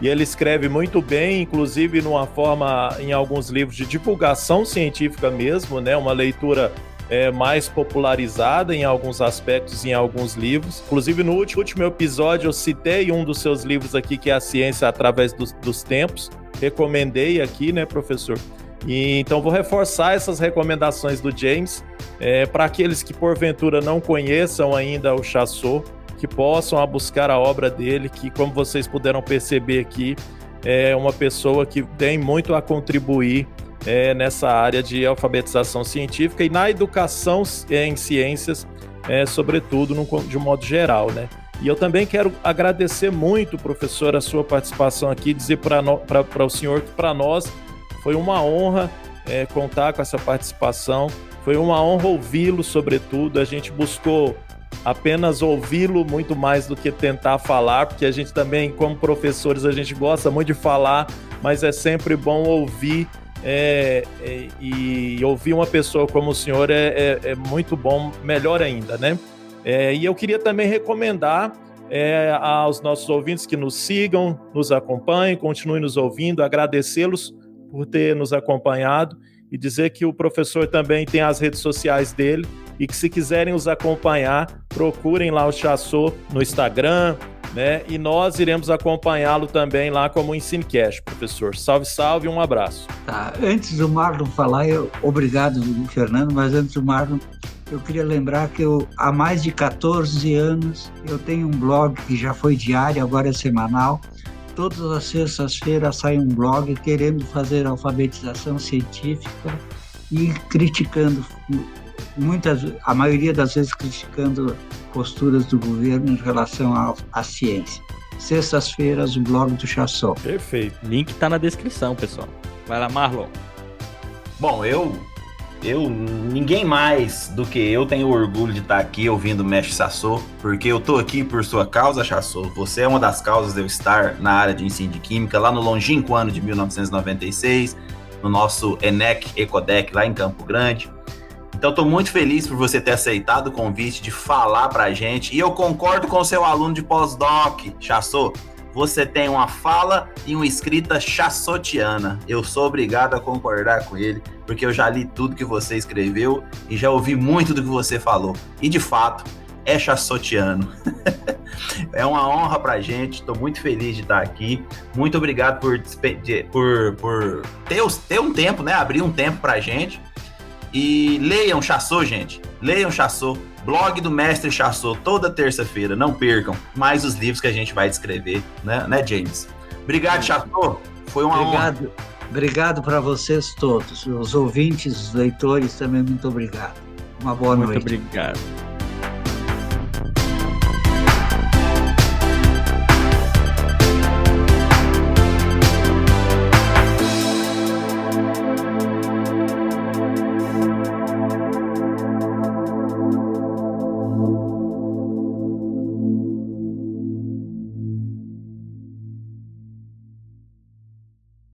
e ele escreve muito bem, inclusive numa forma, em alguns livros de divulgação científica mesmo, né? Uma leitura é, mais popularizada em alguns aspectos, em alguns livros. Inclusive, no último episódio, eu citei um dos seus livros aqui, que é A Ciência através dos, dos Tempos. Recomendei aqui, né, professor? E, então, vou reforçar essas recomendações do James é, para aqueles que, porventura, não conheçam ainda o Chassot, que possam buscar a obra dele, que, como vocês puderam perceber aqui, é uma pessoa que tem muito a contribuir é, nessa área de alfabetização científica e na educação em ciências, é, sobretudo no, de um modo geral, né? E eu também quero agradecer muito, professor, a sua participação aqui, dizer para o senhor que para nós foi uma honra é, contar com essa participação, foi uma honra ouvi-lo, sobretudo. A gente buscou apenas ouvi-lo muito mais do que tentar falar, porque a gente também, como professores, a gente gosta muito de falar, mas é sempre bom ouvir é, é, e ouvir uma pessoa como o senhor é, é, é muito bom, melhor ainda, né? É, e eu queria também recomendar é, aos nossos ouvintes que nos sigam, nos acompanhem, continuem nos ouvindo, agradecê-los por ter nos acompanhado e dizer que o professor também tem as redes sociais dele e que se quiserem os acompanhar, procurem lá o Chassot no Instagram, né? E nós iremos acompanhá-lo também lá como Ensinecast, professor. Salve, salve, um abraço. Tá, antes do Marlon falar, eu, obrigado, Fernando, mas antes do Marlon, eu queria lembrar que eu, há mais de 14 anos, eu tenho um blog que já foi diário, agora é semanal. Todas as sextas-feiras sai um blog querendo fazer alfabetização científica e criticando muitas, a maioria das vezes criticando posturas do governo em relação à ciência. Sextas-feiras, o blog do Chassol. Perfeito. Link está na descrição, pessoal. Vai lá, Marlon. Bom, eu eu ninguém mais do que eu tenho orgulho de estar aqui ouvindo o Mestre Sassou, porque eu tô aqui por sua causa, Chassou. Você é uma das causas de eu estar na área de ensino de química lá no longínquo ano de 1996, no nosso ENEC Ecodec lá em Campo Grande. Então, estou muito feliz por você ter aceitado o convite de falar para a gente. E eu concordo com o seu aluno de pós-doc, Chassou você tem uma fala e uma escrita chassotiana. Eu sou obrigado a concordar com ele, porque eu já li tudo que você escreveu e já ouvi muito do que você falou. E de fato, é chassotiano. é uma honra pra gente, estou muito feliz de estar aqui. Muito obrigado por, por, por ter, ter um tempo, né? Abrir um tempo pra gente. E leiam Chassô, gente. Leiam Chassô. Blog do Mestre Chassô, toda terça-feira. Não percam mais os livros que a gente vai descrever, né, né James? Obrigado, Chassô. Foi uma obrigado. honra. Obrigado para vocês todos. Os ouvintes, os leitores também, muito obrigado. Uma boa muito noite. Muito obrigado.